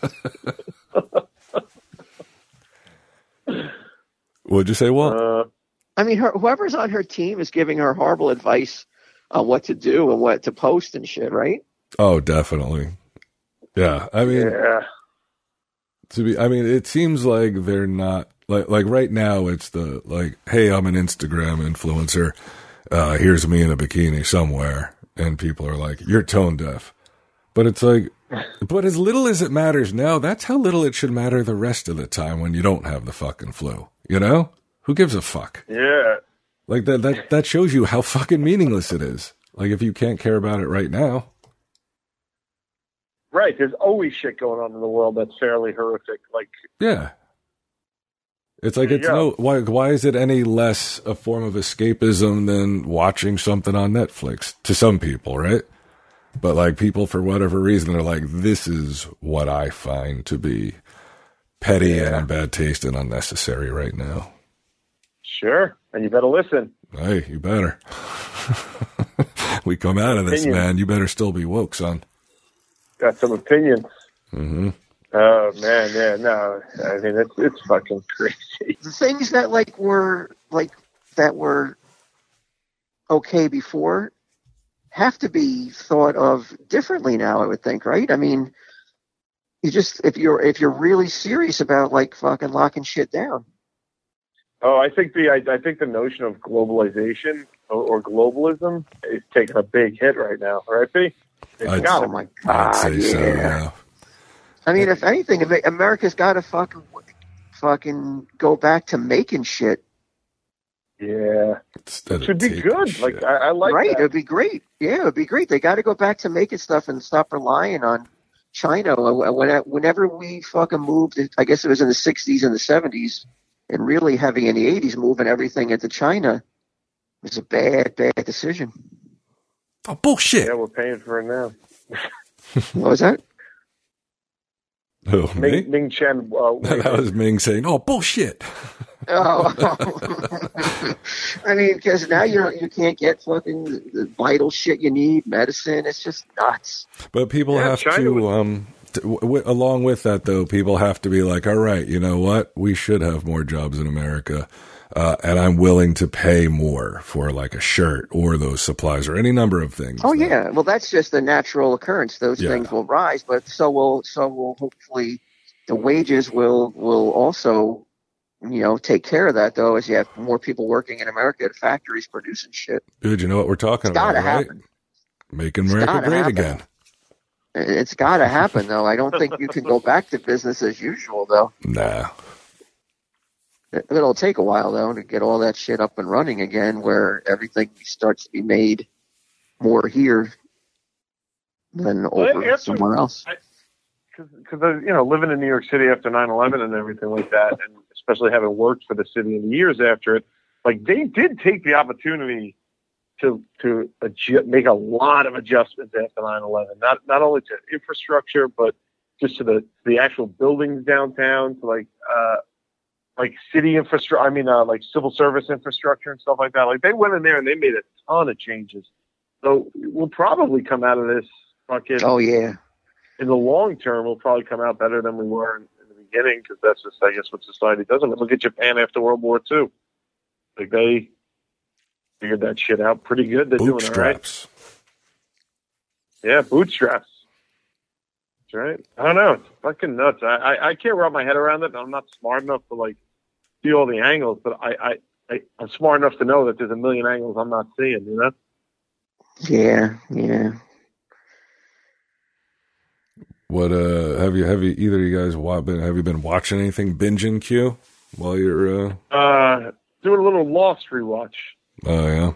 (laughs) What'd you say, What? Uh, I mean, her, whoever's on her team is giving her horrible advice on what to do and what to post and shit, right? Oh, definitely. Yeah, I mean, yeah. To be, I mean, it seems like they're not Like like right now, it's the like, hey, I'm an Instagram influencer. Uh, here's me in a bikini somewhere, and people are like, you're tone deaf. But it's like, but as little as it matters now, that's how little it should matter the rest of the time when you don't have the fucking flu. You know, who gives a fuck? Yeah. Like that that that shows you how fucking meaningless it is. Like if you can't care about it right now. Right. There's always shit going on in the world that's fairly horrific. Like Yeah. It's like it's no why why is it any less a form of escapism than watching something on Netflix to some people, right? But like people for whatever reason they're like this is what I find to be petty and in bad taste and unnecessary right now. Sure. And you better listen. Hey, you better. (laughs) we come out of this, Opinion. man. You better still be woke, son. Got some opinions. Mm-hmm. Oh man, yeah, no. I mean it's it's fucking crazy. (laughs) the things that like were like that were okay before have to be thought of differently now. I would think, right? I mean, you just if you're if you're really serious about like fucking locking shit down. Oh, I think the I, I think the notion of globalization or, or globalism is taking a big hit right now, right, B? It's I'd- got Oh my I'd god! say so, yeah. yeah. I mean, if anything, if America's got to fucking fucking go back to making shit, Yeah, Instead it should be good. shit. Like I, I like right? that. It'd be great. Yeah, it'd be great. They got to go back to making stuff and stop relying on China. When- Whenever we fucking moved, I guess it was in the '60s and the '70s, and really heavy in the '80s, moving everything into China was a bad, bad decision. Oh bullshit! Yeah, we're paying for it now. (laughs) What was that? Oh, me? Ming, Ming Chen. Uh, (laughs) that was Ming saying, "Oh bullshit." (laughs) Oh, I mean, because now you you can't get fucking the vital shit you need, medicine. It's just nuts. But people Yeah, have China to, was- um, t- w- along with that though, people have to be like, all right, you know what? We should have more jobs in America. Uh, and I'm willing to pay more for like a shirt or those supplies or any number of things. Oh that- yeah, well that's just a natural occurrence. Those Yeah. things will rise, but so will so will hopefully the wages will will also you know take care of that though as you have more people working in America at factories producing shit. Dude, you know what we're talking It's about, gotta right? happen. Making America great happen. again. It's got to happen though. I don't think you can go back to business as usual though. (laughs) Nah. It- It'll take a while though to get all that shit up and running again, where everything starts to be made more here than over after- somewhere else. because you know living in New York City after 9/11 and everything like that, and especially having worked for the city in the years after it, like they did take the opportunity to to adju- make a lot of adjustments after 9/11. Not not only to infrastructure, but just to the the actual buildings downtown, to like uh, like city infrastructure. I mean, uh, like civil service infrastructure and stuff like that. Like they went in there and they made a ton of changes. So we'll probably come out of this fucking Oh yeah. in the long term, we'll probably come out better than we were in, in the beginning because that's just, I guess, what society does. I mean, look at Japan after World War II. Like they figured that shit out pretty good. They're doing all right. Yeah, bootstraps. That's right. I don't know. It's fucking nuts. I, I, I can't wrap my head around it. I'm not smart enough to like see all the angles, but I, I, I, I'm smart enough to know that there's a million angles I'm not seeing. You know? Yeah, yeah. What uh have you have you either of you guys wa- been have you been watching anything binging Q while you're uh Uh, doing a little Lost rewatch. Oh yeah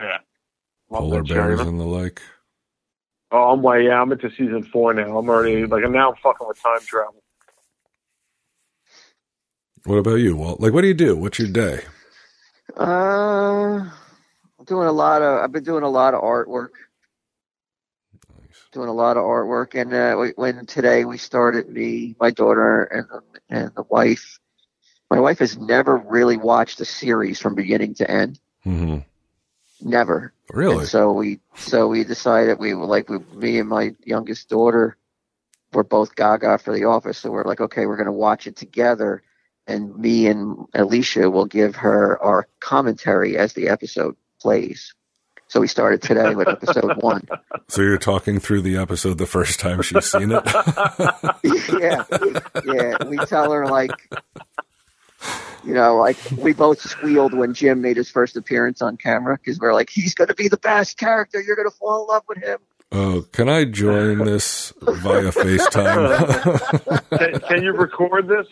Yeah. Love polar bears you and the like Oh, I'm way. Yeah, I'm into season four now. I'm already like I'm now fucking with time travel. what about you Walt like what do you do what's your day Uh, I'm doing a lot of. I've been doing a lot of artwork. Doing a lot of artwork, and uh, we, when today we started, me, my daughter, and and the wife. My wife has never really watched a series from beginning to end. hmm Never. really And so we so we decided we were like we, me and my youngest daughter were both gaga for the office. So we're like, okay, we're gonna watch it together and me and Alicia will give her our commentary as the episode plays. So we started today with episode (laughs) one. so you're talking through the episode the first time she's seen it (laughs) yeah. Yeah. We tell her like You know, like we both squealed when Jim made his first appearance on camera because we're like, he's going to be the best character. You're going to fall in love with him. Oh, can I join this via FaceTime? (laughs) Can, can you record this?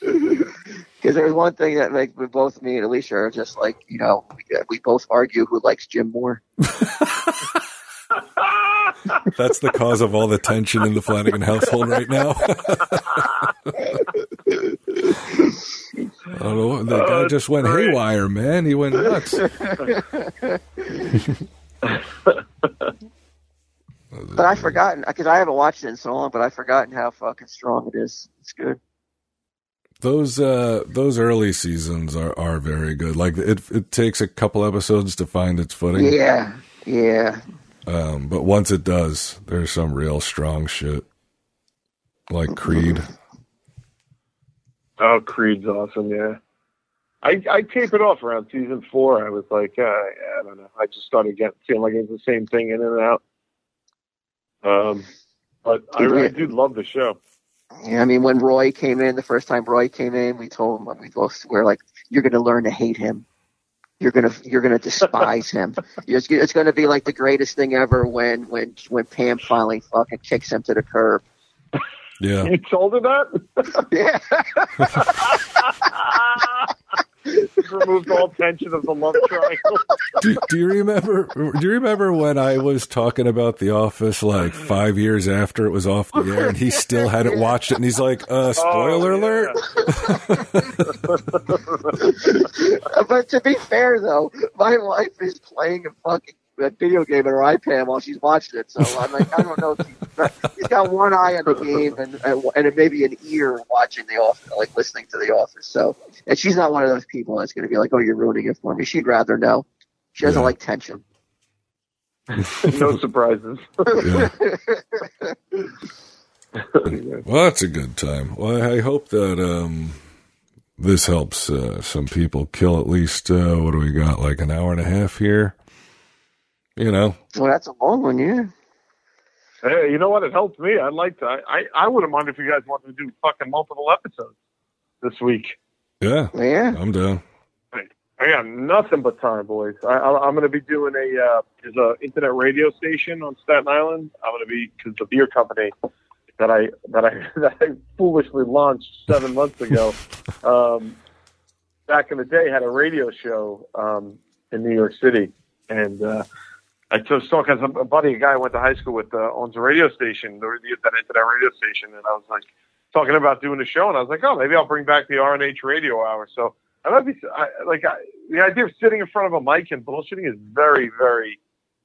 (laughs) Because there's one thing that like we both me and Alicia are just like you know we, uh, we both argue who likes Jim more. (laughs) That's the cause of all the tension in the Flanagan household right now. I don't know. The guy just went great. haywire, man. He went nuts. (laughs) But I've forgotten because I haven't watched it in so long. But I've forgotten how fucking strong it is. It's good. Those uh those early seasons are are very good. Like it it takes a couple episodes to find its footing. Yeah, yeah. Um but once it does, there's some real strong shit. Like Creed. Oh, Creed's awesome. Yeah, I I tape it off around season four. I was like, uh, yeah, I don't know. I just started getting feeling like it was the same thing in and out. Um, but I, I do love the show. Yeah, I mean, when Roy came in, the first time Roy came in, we told him, we both were like, you're going to learn to hate him. You're gonna, you're gonna despise him. (laughs) It's, it's gonna be like the greatest thing ever when, when, when Pam finally fucking kicks him to the curb. Yeah. You told her that? (laughs) Yeah. (laughs) Just removed all tension of the love triangle. (laughs) do, do you remember do you remember when I was talking about The Office like 5 years after it was off the air and he still hadn't watched it and he's like, "Uh spoiler Oh, alert." but to be fair, though, my wife is playing a fucking a video game on her iPad while she's watching it. So I'm like, I don't know. If she's, she's got one eye on the game and and, and maybe an ear watching the office, like listening to the office. So, and she's not one of those people that's going to be like, "Oh, you're ruining it for me." She'd rather know. She doesn't Yeah. like tension. (laughs) no surprises. Well, that's a good time. Well, I hope that um, this helps uh, some people kill at least uh, what do we got? Like an hour and a half here. You know, Well, that's a long one, yeah. Hey, you know what? It helped me. I'd like to. I, I, I wouldn't mind if you guys wanted to do fucking multiple episodes this week. yeah, Yeah. I'm down. I got nothing but time, boys. I, I, I'm going to be doing a uh, there's a internet radio station on Staten Island. I'm going to be because the beer company that I that I (laughs) that I foolishly launched seven months ago, (laughs) um, back in the day, had a radio show um, in New York City, and uh, I just saw because a buddy, a guy I went to high school with, uh, owns a radio station, the, the that internet radio station, and I was like talking about doing a show, and I was like, oh, maybe I'll bring back the RNH radio hour. So I might be I, like I, the idea of sitting in front of a mic and bullshitting is very, very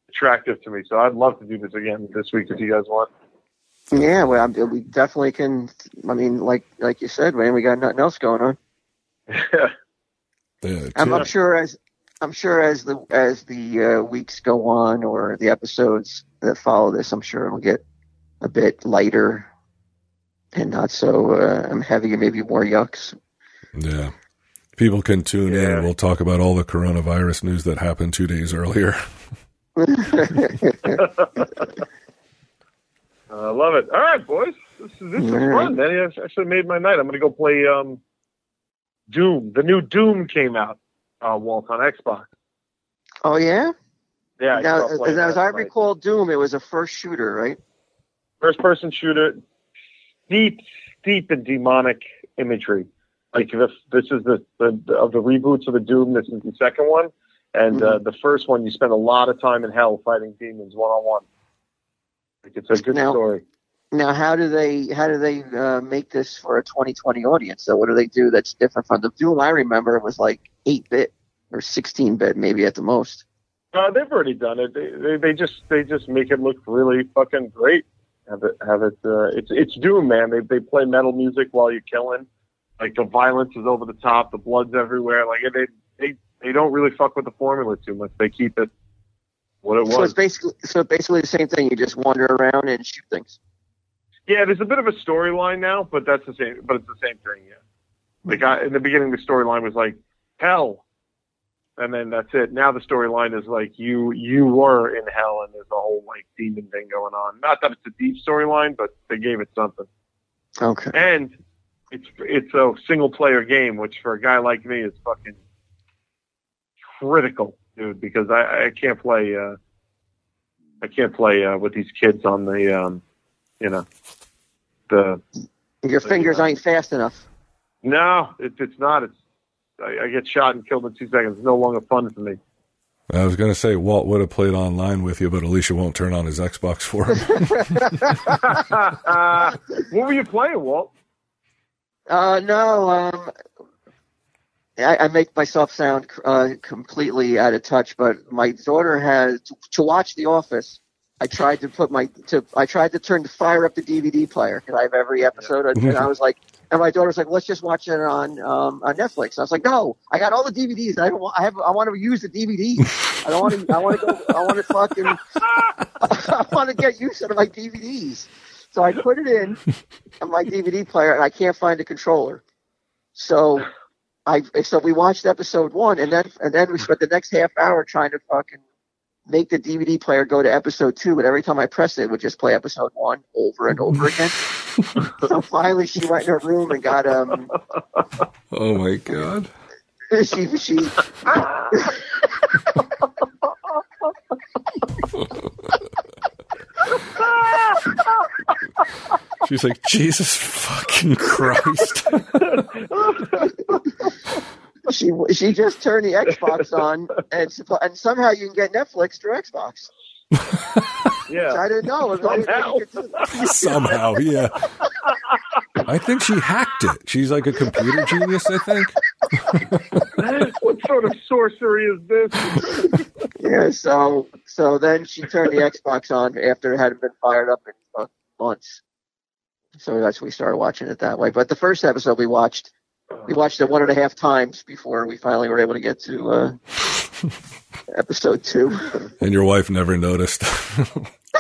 attractive to me. So I'd love to do this again this week if you guys want. Yeah, well, we definitely can. I mean, like like you said, man, we got nothing else going on. (laughs) Yeah, I'm, too. I'm sure as I'm sure as the as the uh, weeks go on or the episodes that follow this, I'm sure it'll get a bit lighter and not so uh, heavy and maybe more yucks. yeah. People can tune Yeah. in. We'll talk about all the coronavirus news that happened two days earlier. (laughs) (laughs) I love it. All right, boys. This is this is fun, man. You actually made my night. I'm going to go play um, Doom. The new Doom came out, uh, Walt, on Xbox. oh yeah. Yeah, now, as, as I recall, Doom it was a first shooter, right? first person shooter, deep, deep in demonic imagery. Like this, this is the, the, the of the reboots of the Doom. This is the second one, and uh, the first one you spend a lot of time in hell fighting demons one on one. Like it's a good Now- story. Now, how do they how do they uh, make this for a 2020 audience? So, what do they do that's different from the Doom I remember it was like 8 bit or 16 bit, maybe at the most. Uh, they've already done it. They, they they just they just make it look really fucking great. Have it have it. Uh, it's it's Doom, man. They they play metal music while you're killing. Like the violence is over the top. The blood's everywhere. Like they they they don't really fuck with the formula too much. They keep it what it So was. So it's basically so basically the same thing. You just wander around and shoot things. Yeah, there's a bit of a storyline now, but that's the same. But it's the same thing. Yeah. The guy in the beginning, the storyline was like hell, and then that's it. Now the storyline is like you you were in hell, and there's a whole like demon thing going on. Not that it's a deep storyline, but they gave it something. Okay. And it's it's a single player game, which for a guy like me is fucking critical, dude. Because I, I can't play uh, I can't play uh, with these kids on the um, you know the your fingers ain't fast enough. No, it, it's not. It's I, I get shot and killed in two seconds. It's no longer fun for me. I was going to say Walt would have played online with you, but Alicia won't turn on his Xbox for him. uh, (laughs) (laughs) what were you playing, Walt? Uh, no, um, I, I make myself sound uh, completely out of touch, but my daughter has to, to watch The Office. I tried to put my to I tried to turn to fire up the DVD player because I have every episode, and I was like, and my daughter was like, "Let's just watch it on um, on Netflix." I was like, "No, I got all the DVDs. I don't want. I have. I want to use the DVDs. I don't want to. I want to go. I want to fucking. (laughs) I want to get used of my DVDs." So I put it in on my DVD player, and I can't find a controller. So I so we watched episode one, and then and then we spent the next half hour trying to fucking make the DVD player go to episode two, but every time I pressed it, it would just play episode one over and over again. (laughs) so finally, she went in her room and got um. Oh my god. (laughs) She she. (laughs) She's like, Jesus fucking Christ. She she just turned the Xbox on, and and somehow you can get Netflix through Xbox. (laughs) yeah, I didn't know. Somehow, somehow, yeah. I think she hacked it. She's like a computer genius. I think. (laughs) what sort of sorcery is this? (laughs) yeah. So so then she turned the Xbox on after it hadn't been fired up in uh, months. So that's we started watching it that way. But the first episode we watched we watched it one and a half times before we finally were able to get to uh, (laughs) episode two. And your wife never noticed. (laughs) (laughs)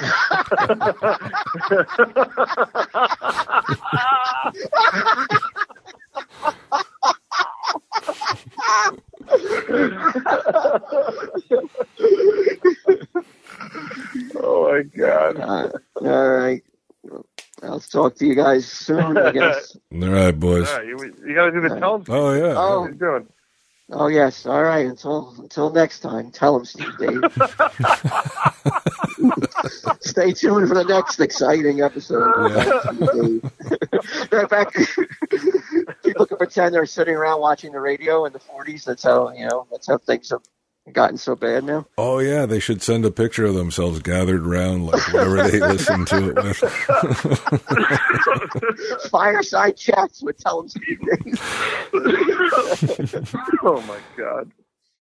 oh my god! Uh, all right. I'll talk to you guys soon, I (laughs) guess. All right, boys. All right, you, you got to do the tell Oh, yeah. Oh. What are you doing? Oh yes. All right. Until until next time. Tell 'em, Steve Dave. (laughs) (laughs) Stay tuned for the next exciting episode. Yeah. back, people can pretend they're sitting around watching the radio in the 40s. That's how you know. That's how things have gotten so bad now. Oh yeah, they should send a picture of themselves gathered around like whatever they listen to it (laughs) with. Fireside chats with Tell Steve (laughs) (laughs) oh my god.